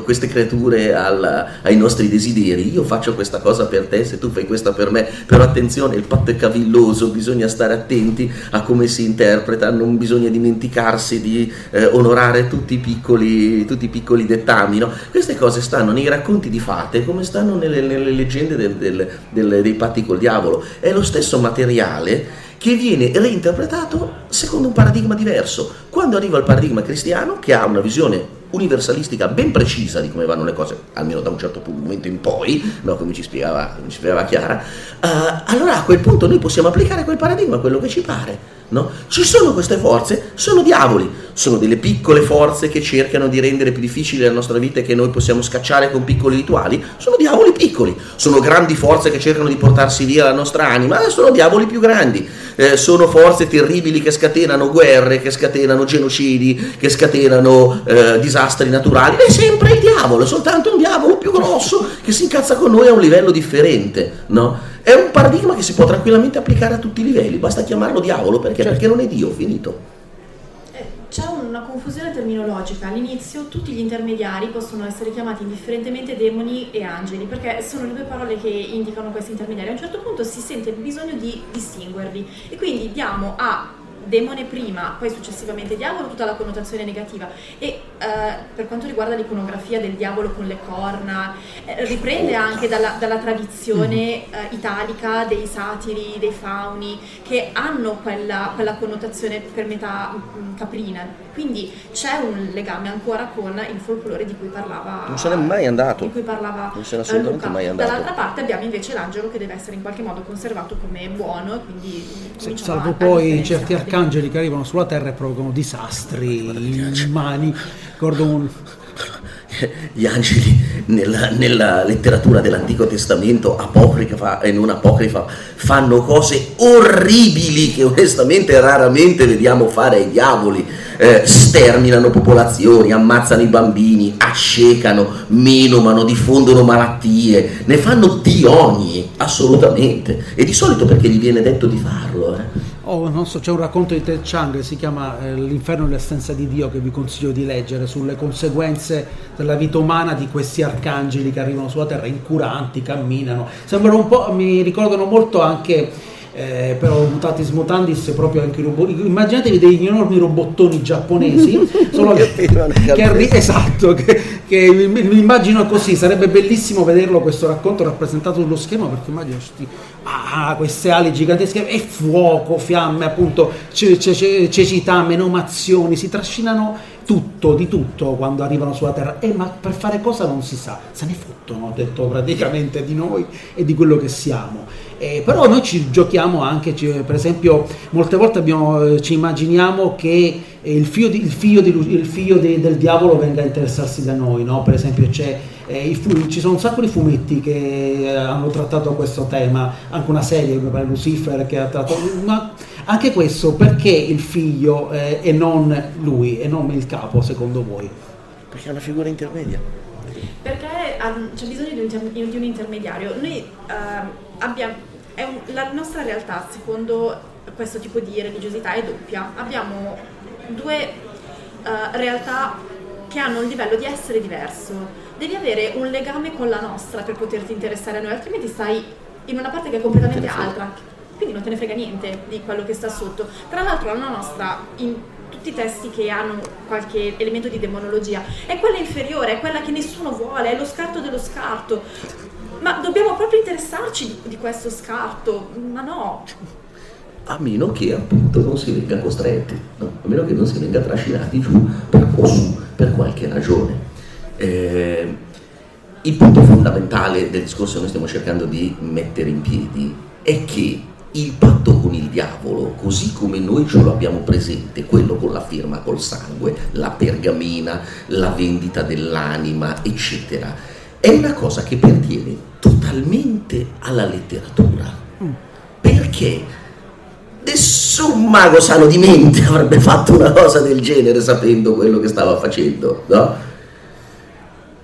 Speaker 3: queste creature al, ai nostri desideri, io faccio questa cosa per te se tu fai questa per me, però attenzione, il patto è cavilloso, bisogna stare attenti a come si interpreta, non bisogna dimenticarsi di eh, onorare tutti i piccoli, tutti i piccoli dettami, no? queste cose stanno nei racconti di fate come stanno nelle, nelle leggende del, del, del, dei patti col diavolo, è lo stesso materiale che viene reinterpretato secondo un paradigma diverso. Quando arriva il paradigma cristiano, che ha una visione universalistica ben precisa di come vanno le cose, almeno da un certo momento in poi, no, come, ci spiegava, come ci spiegava Chiara, uh, allora a quel punto noi possiamo applicare quel paradigma a quello che ci pare. No? Ci sono queste forze, sono diavoli, sono delle piccole forze che cercano di rendere più difficile la nostra vita e che noi possiamo scacciare con piccoli rituali, sono diavoli piccoli, sono grandi forze che cercano di portarsi via la nostra anima, sono diavoli più grandi, eh, sono forze terribili che scatenano guerre, che scatenano genocidi, che scatenano eh, disastri naturali, è sempre il diavolo, è soltanto un diavolo più grosso che si incazza con noi a un livello differente, no? È un paradigma che si può tranquillamente applicare a tutti i livelli, basta chiamarlo diavolo perché, certo. perché non è Dio, finito.
Speaker 4: Eh, c'è una confusione terminologica. All'inizio tutti gli intermediari possono essere chiamati indifferentemente demoni e angeli, perché sono le due parole che indicano questi intermediari. A un certo punto si sente il bisogno di distinguerli e quindi diamo a demone prima, poi successivamente diavolo, tutta la connotazione negativa. E per quanto riguarda l'iconografia del diavolo con le corna, eh, riprende anche dalla, dalla tradizione eh, italica dei satiri, dei fauni, che hanno quella, quella connotazione per metà mh, mm, caprina. Quindi c'è un legame ancora con il folklore di cui parlava.
Speaker 3: Non se n'è mai andato.
Speaker 4: Di cui parlava
Speaker 3: non se n'è assolutamente
Speaker 4: Luca.
Speaker 3: mai andato.
Speaker 4: Dall'altra parte abbiamo invece l'angelo che deve essere in qualche modo conservato come buono e quindi.
Speaker 2: Sì, salvo poi certi arcangeli che arrivano sulla terra e provocano disastri immani. Ricordo
Speaker 3: gli angeli nella, nella, letteratura dell'Antico Testamento apocrifa e non apocrifa fanno cose orribili che onestamente raramente vediamo fare ai diavoli eh, sterminano popolazioni, ammazzano i bambini, accecano, menomano, diffondono malattie, ne fanno di ogni, assolutamente. E di solito perché gli viene detto di farlo. Eh.
Speaker 2: Oh, so, c'è un racconto di Ted Chang che si chiama eh, L'inferno e l'essenza di Dio che vi consiglio di leggere sulle conseguenze della vita umana di questi arcangeli che arrivano sulla terra, incuranti, camminano. Sembrano un po', mi ricordano molto anche eh, però mutatis mutandis proprio anche i robot immaginatevi degli enormi robottoni giapponesi [laughs] solo che, che arri- esatto che, che mi immagino così sarebbe bellissimo vederlo questo racconto rappresentato sullo schermo perché immagino questi, ah, queste ali gigantesche e fuoco, fiamme appunto ce- ce- cecità, menomazioni si trascinano tutto, di tutto quando arrivano sulla Terra. Eh, ma per fare cosa non si sa, se ne fottono, ho detto praticamente di noi e di quello che siamo. Eh, però noi ci giochiamo anche, per esempio, molte volte abbiamo, eh, ci immaginiamo che il figlio, di, il figlio, di, il figlio di, del diavolo venga a interessarsi da noi, no? per esempio c'è eh, ci sono un sacco di fumetti che eh, hanno trattato questo tema, anche una serie, pare Lucifer, che ha trattato... Ma anche questo, perché il figlio eh, e non lui, e non il capo, secondo voi?
Speaker 3: Perché è una figura intermedia.
Speaker 4: Perché um, c'è bisogno di un, inter- di un intermediario. Noi uh, abbiamo... Un, la nostra realtà, secondo questo tipo di religiosità, è doppia. Abbiamo due uh, realtà che hanno un livello di essere diverso devi avere un legame con la nostra per poterti interessare a noi, altrimenti stai in una parte che è completamente altra, quindi non te ne frega niente di quello che sta sotto. Tra l'altro la nostra, in tutti i testi che hanno qualche elemento di demonologia, è quella inferiore, è quella che nessuno vuole, è lo scarto dello scarto. Ma dobbiamo proprio interessarci di questo scarto, ma no.
Speaker 3: A meno che appunto non si venga costretti, no? a meno che non si venga trascinati giù per, su per qualche ragione. Eh, il punto fondamentale del discorso che noi stiamo cercando di mettere in piedi è che il patto con il diavolo, così come noi ce lo abbiamo presente, quello con la firma col sangue, la pergamena, la vendita dell'anima, eccetera, è una cosa che pertiene totalmente alla letteratura. Perché nessun mago sano di mente [laughs] avrebbe fatto una cosa del genere sapendo quello che stava facendo, no?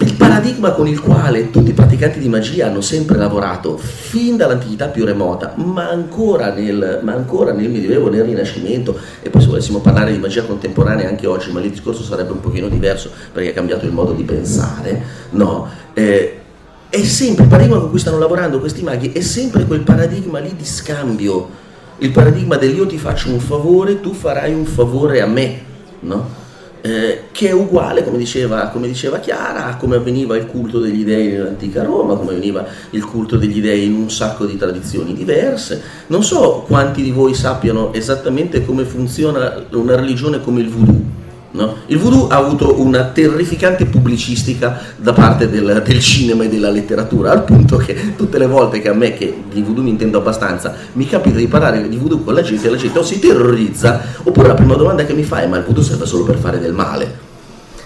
Speaker 3: Il paradigma con il quale tutti i praticanti di magia hanno sempre lavorato, fin dall'antichità più remota, ma ancora nel, ma ancora nel Medioevo, nel Rinascimento, e poi se volessimo parlare di magia contemporanea anche oggi, ma lì il discorso sarebbe un pochino diverso perché è cambiato il modo di pensare, no? Eh, è sempre il paradigma con cui stanno lavorando questi maghi, è sempre quel paradigma lì di scambio, il paradigma del io ti faccio un favore, tu farai un favore a me, no? Eh, che è uguale, come diceva, come diceva, Chiara, a come avveniva il culto degli dei nell'antica Roma, come avveniva il culto degli dei in un sacco di tradizioni diverse. Non so quanti di voi sappiano esattamente come funziona una religione come il voodoo. No? Il voodoo ha avuto una terrificante pubblicistica da parte del, del, cinema e della letteratura, al punto che tutte le volte che a me, che di voodoo mi intendo abbastanza, mi capita di parlare di voodoo con la gente, la gente o si terrorizza, oppure la prima domanda che mi fa è ma il voodoo serve solo per fare del male.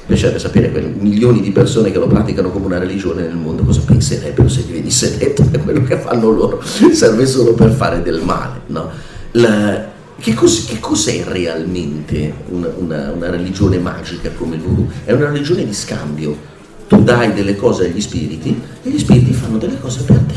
Speaker 3: Piacerebbe sapere quei milioni di persone che lo praticano come una religione nel mondo cosa penserebbero se gli venisse detto che quello che fanno loro serve solo per fare del male. No? La, che, cos- che, cos'è realmente una, una, una, religione magica come il voodoo? È una religione di scambio. Tu dai delle cose agli spiriti e gli spiriti fanno delle cose per te.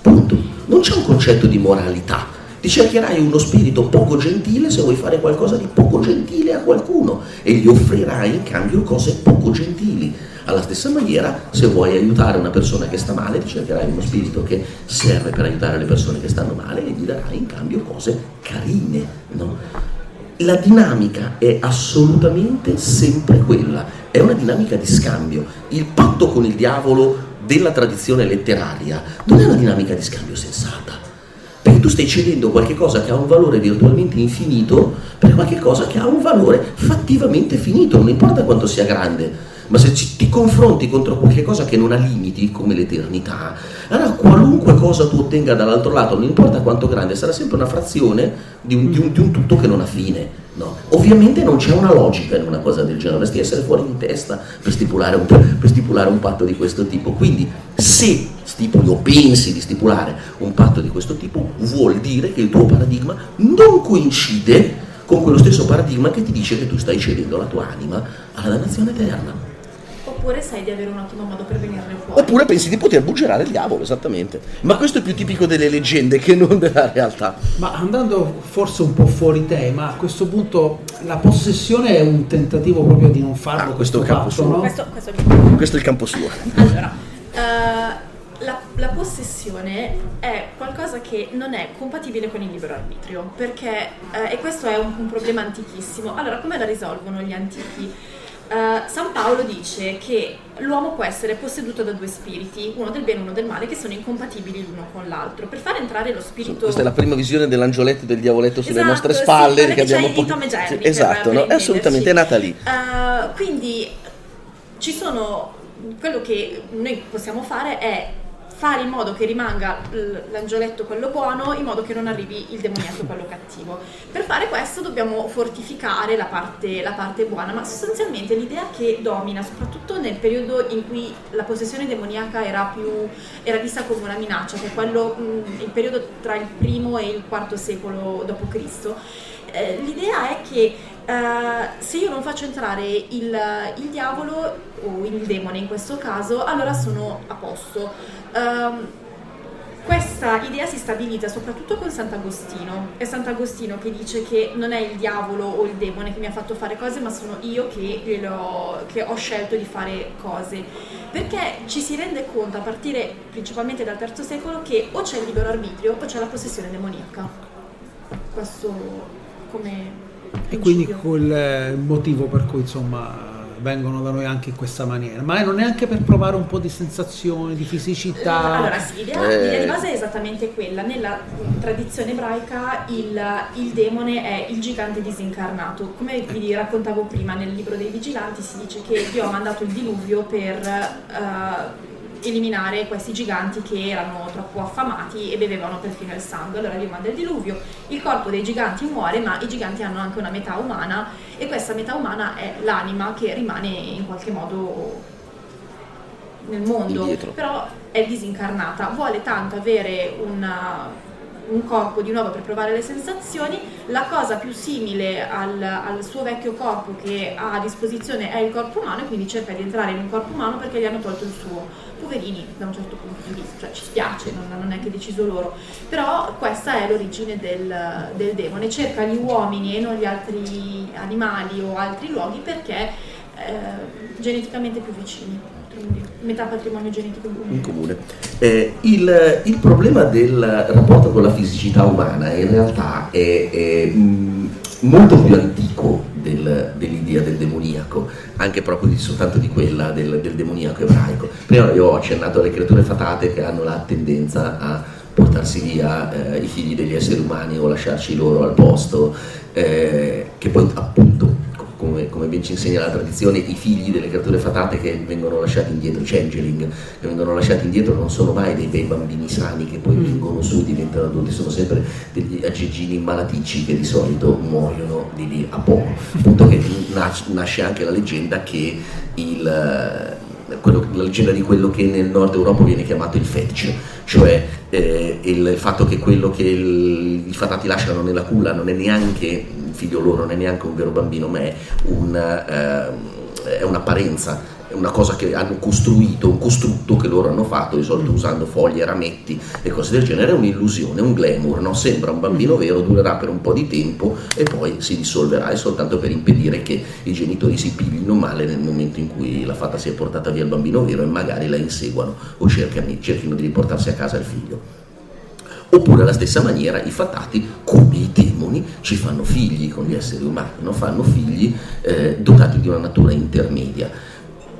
Speaker 3: Punto. Non c'è un concetto di moralità. Ti cercherai uno spirito poco gentile se vuoi fare qualcosa di poco gentile a qualcuno e gli offrirai in cambio cose poco gentili. Alla stessa maniera, se vuoi aiutare una persona che sta male, ti cercherai uno spirito che serve per aiutare le persone che stanno male e gli darai in cambio cose carine. No? La dinamica è assolutamente sempre quella, è una dinamica di scambio. Il patto con il diavolo della tradizione letteraria non è una dinamica di scambio sensata. Perché tu stai cedendo qualcosa che ha un valore virtualmente infinito per qualcosa che ha un valore fattivamente finito, non importa quanto sia grande ma se ci, ti confronti contro qualcosa che non ha limiti, come l'eternità, allora qualunque cosa tu ottenga dall'altro lato, non importa quanto grande, sarà sempre una frazione di un, di un, di un tutto che non ha fine. No. Ovviamente non c'è una logica in una cosa del genere, dovresti essere fuori di testa per stipulare, un, per stipulare un patto di questo tipo. Quindi se stipuli o pensi di stipulare un patto di questo tipo, vuol dire che il tuo paradigma non coincide con quello stesso paradigma che ti dice che tu stai cedendo la tua anima alla dannazione eterna
Speaker 4: oppure sai di avere un ottimo modo per venirne fuori.
Speaker 3: Oppure pensi di poter bugerare il diavolo, esattamente. Ma questo è più tipico delle leggende che non della realtà.
Speaker 2: Ma andando forse un po' fuori tema, a questo punto la possessione è un tentativo proprio di non farlo.
Speaker 3: Ah, questo, questo è il campo
Speaker 4: fatto,
Speaker 3: suo.
Speaker 4: No? Questo, questo,
Speaker 3: questo, è il campo suo.
Speaker 4: Allora, uh, la, la, possessione è qualcosa che non è compatibile con il libero arbitrio, perché, uh, e questo è un, un problema antichissimo. Allora, come la risolvono gli antichi? Uh, San Paolo dice che l'uomo può essere posseduto da due spiriti, uno del bene e uno del male, che sono incompatibili l'uno con l'altro. Per far entrare lo spirito.
Speaker 3: Questa è la prima visione dell'angioletto e del diavoletto sulle esatto, nostre spalle.
Speaker 4: Sì, che abbiamo po- Tom e Jerry,
Speaker 3: sì, esatto, no? assolutamente, è nata lì.
Speaker 4: Uh, quindi ci sono. Quello che noi possiamo fare è fare in modo che rimanga l'angioletto quello buono, in modo che non arrivi il demoniaco [laughs] quello cattivo. Per fare questo dobbiamo fortificare la parte, la parte buona, ma sostanzialmente l'idea che domina, soprattutto nel periodo in cui la possessione demoniaca era, più, era vista come una minaccia, che è quello, mh, il periodo tra il primo e il quarto secolo d.C., eh, l'idea è che Uh, se io non faccio entrare il, il, diavolo o il demone in questo caso, allora sono a posto. Um, questa idea si stabilizza soprattutto con Sant'Agostino. È Sant'Agostino che dice che non è il diavolo o il demone che mi ha fatto fare cose, ma sono io che, che ho scelto di fare cose. Perché ci si rende conto, a partire principalmente dal III secolo, che o c'è il libero arbitrio o c'è la possessione demoniaca. Questo come
Speaker 2: e quindi quel motivo per cui insomma vengono da noi anche in questa maniera, ma non è anche per provare un po' di sensazioni, di fisicità.
Speaker 4: Allora sì, l'idea, eh. l'idea di base è esattamente quella. Nella tradizione ebraica il, il, demone è il gigante disincarnato. Come vi raccontavo prima nel libro dei vigilanti si dice che Dio ha mandato il diluvio per... Uh, eliminare questi giganti che erano troppo affamati e bevevano perfino il sangue. Allora Dio manda il diluvio, il corpo dei giganti muore, ma i giganti hanno anche una metà umana e questa metà umana è l'anima che rimane in qualche modo nel mondo,
Speaker 3: Indietro.
Speaker 4: però è disincarnata, vuole tanto avere una, un corpo di nuovo per provare le sensazioni, la cosa più simile al, al, suo vecchio corpo che ha a disposizione è il corpo umano e quindi cerca di entrare in un corpo umano perché gli hanno tolto il suo. Poverini da un certo punto di vista, cioè ci spiace, non, non è che deciso loro, però questa è l'origine del, del demone, cerca gli uomini e non gli altri animali o altri luoghi perché eh, geneticamente più vicini metà patrimonio genetico in comune.
Speaker 3: In comune. Eh, il, il, problema del rapporto con la fisicità umana in realtà è, è mm, molto più antico del, dell'idea del demoniaco, anche proprio di, soltanto di quella del, del demoniaco ebraico. Prima io ho accennato alle creature fatate che hanno la tendenza a portarsi via eh, i figli degli esseri umani o lasciarci loro al posto, eh, che poi appunto come, come, ben ci insegna la tradizione, i figli delle creature fatate che vengono lasciati indietro, i changeling, che vengono lasciati indietro non sono mai dei bei bambini sani che poi mm. vengono su e diventano adulti, sono sempre degli aggeggini malaticci che di solito muoiono di lì a poco. Appunto che nasce anche la leggenda che il quello, la leggenda di quello che nel nord Europa viene chiamato il fetch, cioè eh, il fatto che quello che il, i fatati lasciano nella culla non è neanche figlio loro, non è neanche un vero bambino, ma è, un, eh, è un'apparenza una cosa che hanno costruito, un costrutto che loro hanno fatto, di solito mm. usando foglie, rametti e cose del genere, è un'illusione, un glamour, no? sembra un bambino mm. vero, durerà per un po' di tempo e poi si dissolverà, è soltanto per impedire che i genitori si piglino male nel momento in cui la fata si è portata via il bambino vero e magari la inseguano o cercano, cerchino di riportarsi a casa il figlio. Oppure alla stessa maniera i fatati, come i demoni, ci fanno figli con gli esseri umani, no? fanno figli eh, dotati di una natura intermedia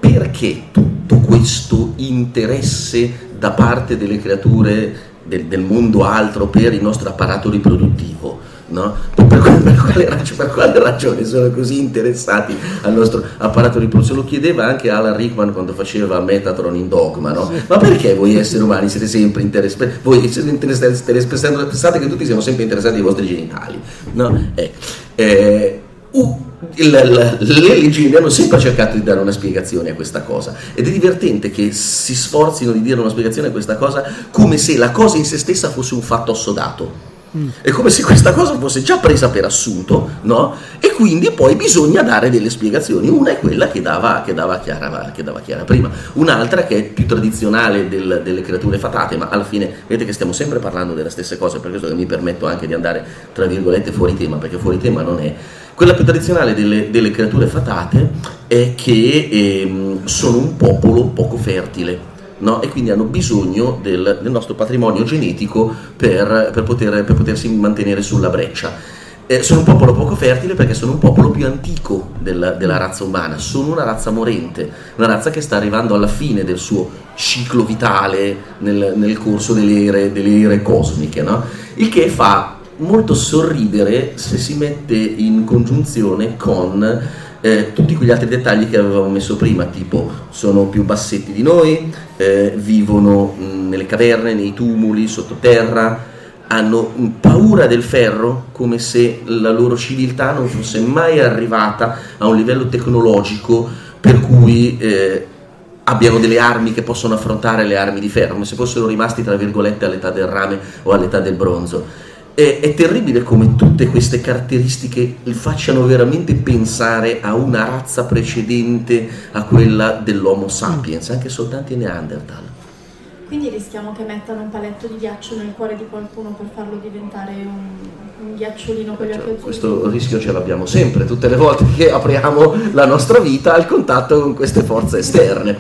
Speaker 3: perché tutto questo interesse da parte delle creature del, del mondo altro per il nostro apparato riproduttivo? No? Per, per, quale ragione, per, quale ragione, sono così interessati al nostro apparato riproduttivo? Lo chiedeva anche Alan Rickman quando faceva Metatron in Dogma, no? Ma perché voi esseri umani siete sempre interessati? Voi siete interessati, pensate che tutti siamo sempre interessati ai vostri genitali, no? Eh, eh, uh, il, le leggende hanno sempre cercato di dare una spiegazione a questa cosa ed è divertente che si sforzino di dire una spiegazione a questa cosa come se la cosa in se stessa fosse un fatto assodato. È come se questa cosa fosse già presa per assunto, no? E quindi poi bisogna dare delle spiegazioni. Una è quella che dava, che dava, Chiara, che dava Chiara, prima, un'altra che è più tradizionale del, delle creature fatate, ma alla fine vedete che stiamo sempre parlando delle stesse cose, per questo che mi permetto anche di andare, tra virgolette, fuori tema, perché fuori tema non è quella più tradizionale delle, delle creature fatate è che ehm, sono un popolo poco fertile. No? e quindi hanno bisogno del, del nostro patrimonio genetico per, per, poter, per, potersi mantenere sulla breccia. Eh, sono un popolo poco fertile perché sono un popolo più antico della, della, razza umana, sono una razza morente, una razza che sta arrivando alla fine del suo ciclo vitale nel, nel corso delle ere, delle ere cosmiche, no? il che fa molto sorridere se si mette in congiunzione con eh, tutti quegli altri dettagli che avevamo messo prima, tipo sono più bassetti di noi, eh, vivono mh, nelle caverne, nei tumuli, sottoterra, hanno paura del ferro come se la loro civiltà non fosse mai arrivata a un livello tecnologico per cui eh, abbiano delle armi che possono affrontare le armi di ferro, come se fossero rimasti tra virgolette all'età del rame o all'età del bronzo è, è, terribile come tutte queste caratteristiche facciano veramente pensare a una razza precedente a quella dell'Homo sapiens, anche soltanto i Neanderthal.
Speaker 4: Quindi rischiamo che mettano un paletto di ghiaccio nel cuore di qualcuno per farlo diventare un, un ghiacciolino con gli occhi azzurri.
Speaker 3: Questo rischio ce l'abbiamo sempre, tutte le volte che apriamo la nostra vita al contatto con queste forze esterne.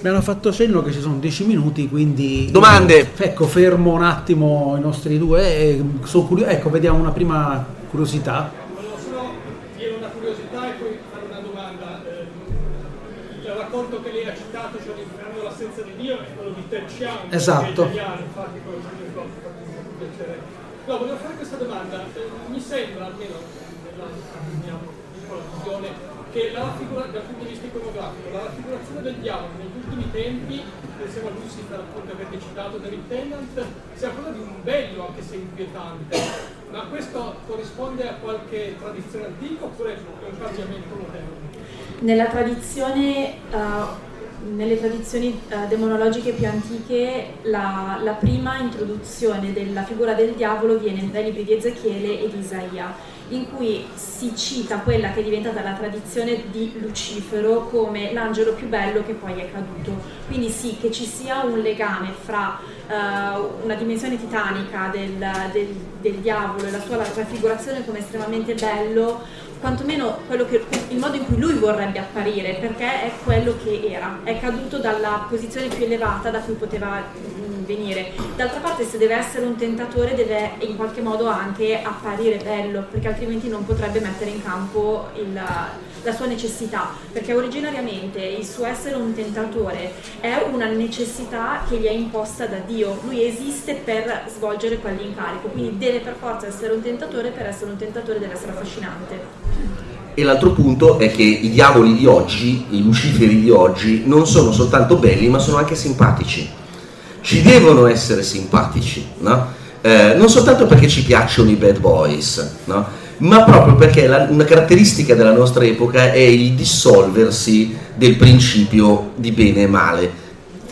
Speaker 2: Mi hanno fatto cenno che ci sono 10 minuti, quindi...
Speaker 3: Domande!
Speaker 2: Ecco, fermo un attimo i nostri due e sono curioso. Ecco, vediamo una prima curiosità.
Speaker 5: Volevo solo dire una curiosità e poi fare una domanda. Eh, il racconto che lei ha citato, cioè l'inferno l'assenza di Dio, è quello di Terciano.
Speaker 2: Esatto.
Speaker 5: Italiano, infatti, No, volevo fare questa domanda. Eh, mi sembra, almeno nella mia piccola visione, che la raffigura, dal punto di vista iconografico, la raffigurazione del diavolo negli ultimi tempi, pensiamo a Lucifer appunto avete citato David Tennant, sia quella di un bello anche se inquietante, ma questo corrisponde a qualche tradizione antica oppure è un cambiamento moderno?
Speaker 4: Nella tradizione uh nelle tradizioni uh, demonologiche più antiche la, la, prima introduzione della figura del diavolo viene dai libri di Ezechiele e di Isaia in cui si cita quella che è diventata la tradizione di Lucifero come l'angelo più bello che poi è caduto. Quindi sì, che ci sia un legame fra uh, una dimensione titanica del, del, del, diavolo e la sua raffigurazione come estremamente bello, quantomeno che, il modo in cui lui vorrebbe apparire, perché è quello che era, è caduto dalla posizione più elevata da cui poteva venire. D'altra parte se deve essere un tentatore deve in qualche modo anche apparire bello, perché altrimenti non potrebbe mettere in campo il, la sua necessità, perché originariamente il suo essere un tentatore è una necessità che gli è imposta da Dio, lui esiste per svolgere quell'incarico, quindi deve per forza essere un tentatore, per essere un tentatore deve essere affascinante.
Speaker 3: E l'altro punto è che i diavoli di oggi, i luciferi di oggi, non sono soltanto belli, ma sono anche simpatici. Ci devono essere simpatici, no? Eh, non soltanto perché ci piacciono i bad boys, no? ma proprio perché la, una caratteristica della nostra epoca è il dissolversi del principio di bene e male.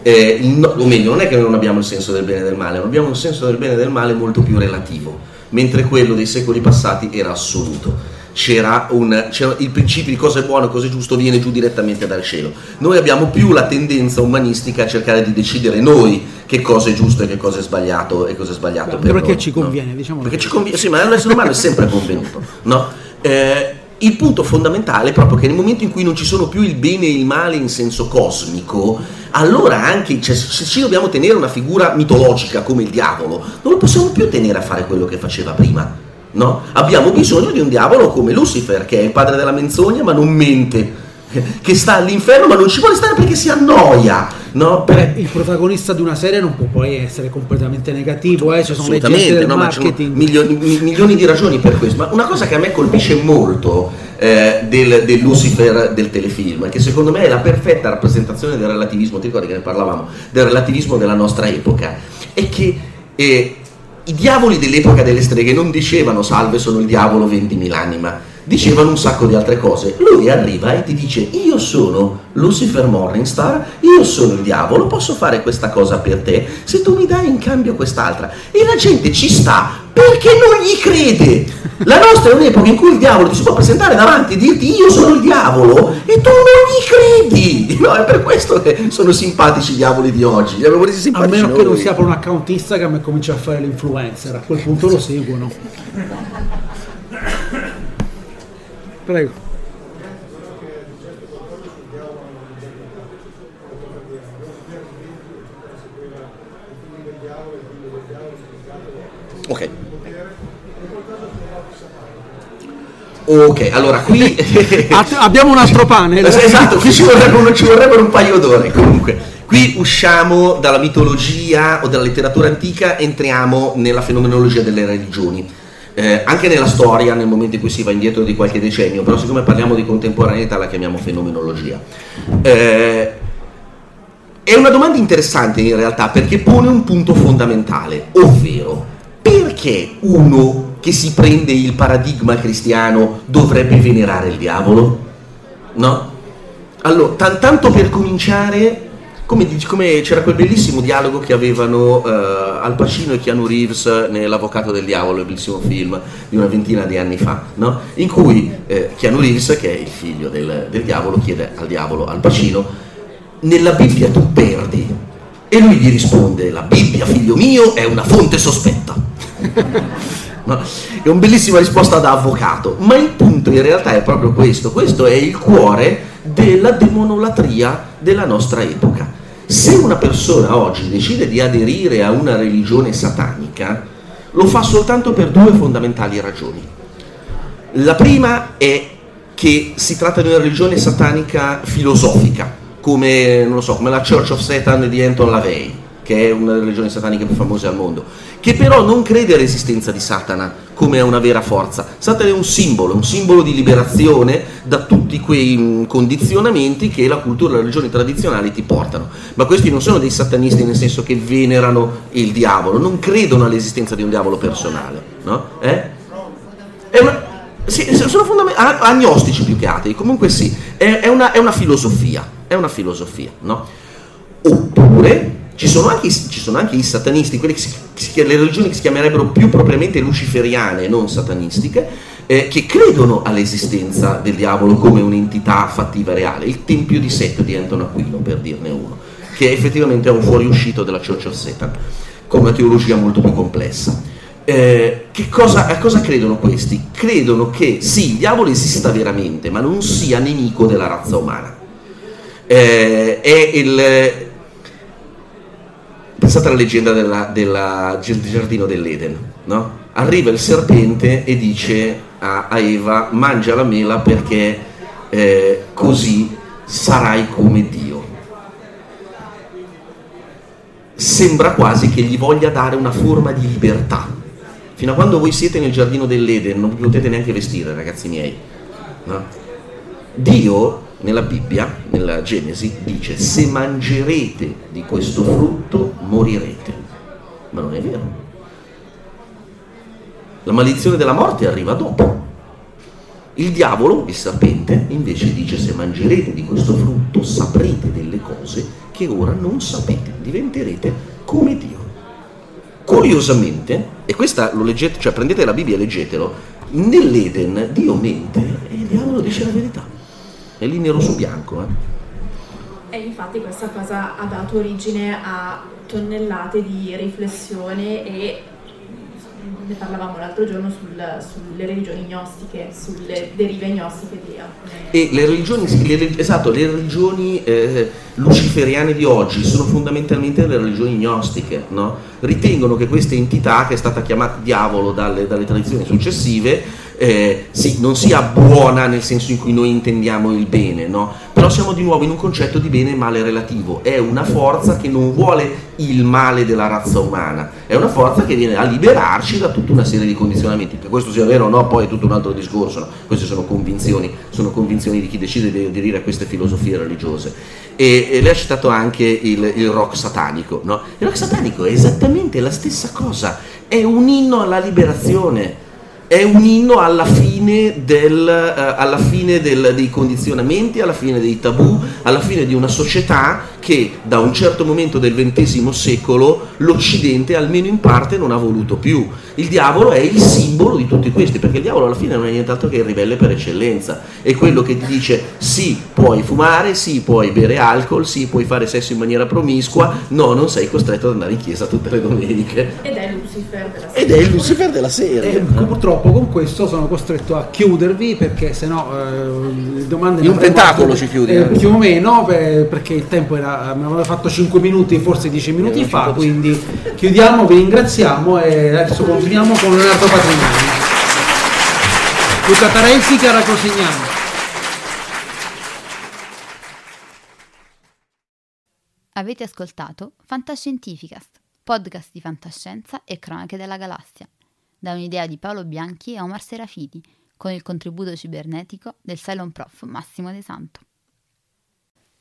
Speaker 3: Eh, no, o meglio, non è che non abbiamo il senso del bene e del male, ma abbiamo un senso del bene e del male molto più relativo, mentre quello dei secoli passati era assoluto c'era, un, c'era il principio di cosa è buono e cosa è giusto viene giù direttamente dal cielo. Noi abbiamo più la tendenza umanistica a cercare di decidere noi che cosa è giusto e che cosa è sbagliato e cosa è sbagliato.
Speaker 2: Beh,
Speaker 3: per
Speaker 2: perché
Speaker 3: noi,
Speaker 2: ci conviene,
Speaker 3: no?
Speaker 2: diciamo.
Speaker 3: Perché ci conviene, sì, ma l'essere umano è sempre convenuto, no? Eh, il punto fondamentale è proprio che nel momento in cui non ci sono più il bene e il male in senso cosmico, allora anche cioè, se ci dobbiamo tenere una figura mitologica come il diavolo, non lo possiamo più tenere a fare quello che faceva prima. No? Abbiamo bisogno di un diavolo come Lucifer, che è il padre della menzogna ma non mente, che sta all'inferno ma non ci vuole stare perché si annoia. No?
Speaker 2: Beh, il protagonista di una serie non può poi essere completamente negativo, eh? ci sono le del
Speaker 3: no,
Speaker 2: marketing.
Speaker 3: milioni, mi- milioni di ragioni per questo. Ma una cosa che a me colpisce molto eh, del, del Lucifer del telefilm, che secondo me è la perfetta rappresentazione del relativismo, ti ricordi che ne parlavamo, del relativismo della nostra epoca, è che eh, i diavoli dell'epoca delle streghe non dicevano salve sono il diavolo vendimi l'anima, dicevano un sacco di altre cose. Lui arriva e ti dice io sono Lucifer Morningstar, io sono il diavolo, posso fare questa cosa per te se tu mi dai in cambio quest'altra. E la gente ci sta perché non gli crede. La nostra è un'epoca in cui il diavolo ti si può presentare davanti e dirti io sono il diavolo e tu non gli credi. [laughs] No, è per questo che sono simpatici i diavoli di oggi. Li resi
Speaker 2: A
Speaker 3: simpatici
Speaker 2: meno che non si apra un account Instagram e comincia a fare l'influencer, a quel punto lo seguono. Prego.
Speaker 3: Ok. Ok, allora qui... [laughs]
Speaker 2: Abbiamo un altro panel.
Speaker 3: esatto, qui ci vorrebbero, ci vorrebbero un paio d'ore. Comunque, qui usciamo dalla mitologia o dalla letteratura antica, entriamo nella fenomenologia delle religioni. Eh, anche nella storia, nel momento in cui si va indietro di qualche decennio, però siccome parliamo di contemporaneità la chiamiamo fenomenologia. Eh, è una domanda interessante in realtà perché pone un punto fondamentale, ovvero perché uno che si prende il paradigma cristiano dovrebbe venerare il diavolo? No? Allora, tan- tanto per cominciare, come, come c'era quel bellissimo dialogo che avevano eh, Al Pacino e Keanu Reeves nell'Avvocato del Diavolo, il bellissimo film di una ventina di anni fa, no? in cui eh, Keanu Reeves, che è il figlio del, del diavolo, chiede al diavolo, Al Pacino, nella Bibbia tu perdi. E lui gli risponde, la Bibbia, figlio mio, è una fonte sospetta. [laughs] No? È una bellissima risposta da avvocato, ma il punto in realtà è proprio questo, questo è il cuore della demonolatria della nostra epoca. Se una persona oggi decide di aderire a una religione satanica, lo fa soltanto per due fondamentali ragioni. La prima è che si tratta di una religione satanica filosofica, come, so, come la Church of Satan di Anton LaVey, che è una delle religioni sataniche più famose al mondo, che però non crede all'esistenza di Satana come a una vera forza. Satana è un simbolo, un simbolo di liberazione da tutti quei mh, condizionamenti che la cultura e le religioni tradizionali ti portano. Ma questi non sono dei satanisti nel senso che venerano il diavolo, non credono all'esistenza di un diavolo personale, no? Eh? Una- sì, sono fondament- agnostici più che atei, comunque sì, è, è una, è una filosofia, è una filosofia, no? Oppure ci sono anche, ci sono anche i satanisti, quelle che si, che le religioni che si chiamerebbero più propriamente luciferiane, non satanistiche, eh, che credono all'esistenza del diavolo come un'entità fattiva reale. Il Tempio di Set di Anton Aquino, per dirne uno, che effettivamente è un fuoriuscito della Church of Satan, con una teologia molto più complessa. Eh, cosa, a cosa credono questi? Credono che sì, il diavolo esista veramente, ma non sia nemico della razza umana. Eh, è il, Pensate alla leggenda della, della- del giardino dell'Eden, no? Arriva il serpente e dice a, a Eva, mangia la mela perché eh, così sarai come Dio. Sembra quasi che gli voglia dare una forma di libertà. Fino a quando voi siete nel giardino dell'Eden non vi potete neanche vestire, ragazzi miei. no? Dio nella Bibbia, nella Genesi, dice se mangerete di questo frutto morirete. Ma non è vero. La maledizione della morte arriva dopo. Il diavolo, il serpente, invece dice se mangerete di questo frutto saprete delle cose che ora non sapete, diventerete come Dio. Curiosamente, e questa lo leggete, cioè prendete la Bibbia e leggetelo, nell'Eden Dio mente e il diavolo dice la verità. È lì nero su bianco. Eh.
Speaker 4: E infatti questa cosa ha dato origine a tonnellate di riflessione e ne parlavamo l'altro giorno sul, sulle religioni gnostiche, sulle derive gnostiche di alcune.
Speaker 3: E le religioni, le, esatto, le religioni eh, luciferiane di oggi sono fondamentalmente le religioni gnostiche, no? ritengono che questa entità, che è stata chiamata diavolo dalle, dalle tradizioni successive, eh, sì, non sia buona nel senso in cui noi intendiamo il bene, no? però siamo di nuovo in un concetto di bene e male relativo, è una forza che non vuole il male della razza umana, è una forza che viene a liberarci da tutta una serie di condizionamenti, che questo sia vero o no poi è tutto un altro discorso, no? queste sono convinzioni, sono convinzioni di chi decide di aderire a queste filosofie religiose. E, e lei ha citato anche il, il rock satanico, no? il rock satanico è esattamente la stessa cosa, è un inno alla liberazione è un inno alla fine, del, uh, alla fine del, dei condizionamenti, alla fine dei tabù, alla fine di una società che da un certo momento del XX secolo l'Occidente almeno in parte non ha voluto più. Il diavolo è il simbolo di tutti questi, perché il diavolo alla fine non è nient'altro che il ribelle per eccellenza, è quello che ti dice sì, puoi fumare, sì, puoi bere alcol, sì, puoi fare sesso in maniera promiscua, no, non sei costretto ad andare in chiesa tutte le domeniche.
Speaker 4: Ed è Lucifer della
Speaker 3: serie. Ed è il Lucifer della serie.
Speaker 2: E purtroppo con questo sono costretto a chiudervi perché sennò eh, le domande
Speaker 3: in un tentacolo ci chiudi
Speaker 2: eh, più o meno per, perché il tempo era mi aveva fatto 5 minuti forse 10 minuti fa quindi chiudiamo vi ringraziamo e adesso continuiamo con Leonardo Patrignani. Luca Tarenzi Chiara Cosignano
Speaker 6: Avete ascoltato Fantascientificast, podcast di fantascienza e cronache della galassia, da un'idea di Paolo Bianchi e Omar Serafiti, con il contributo cibernetico del Cylon Prof Massimo De Santo.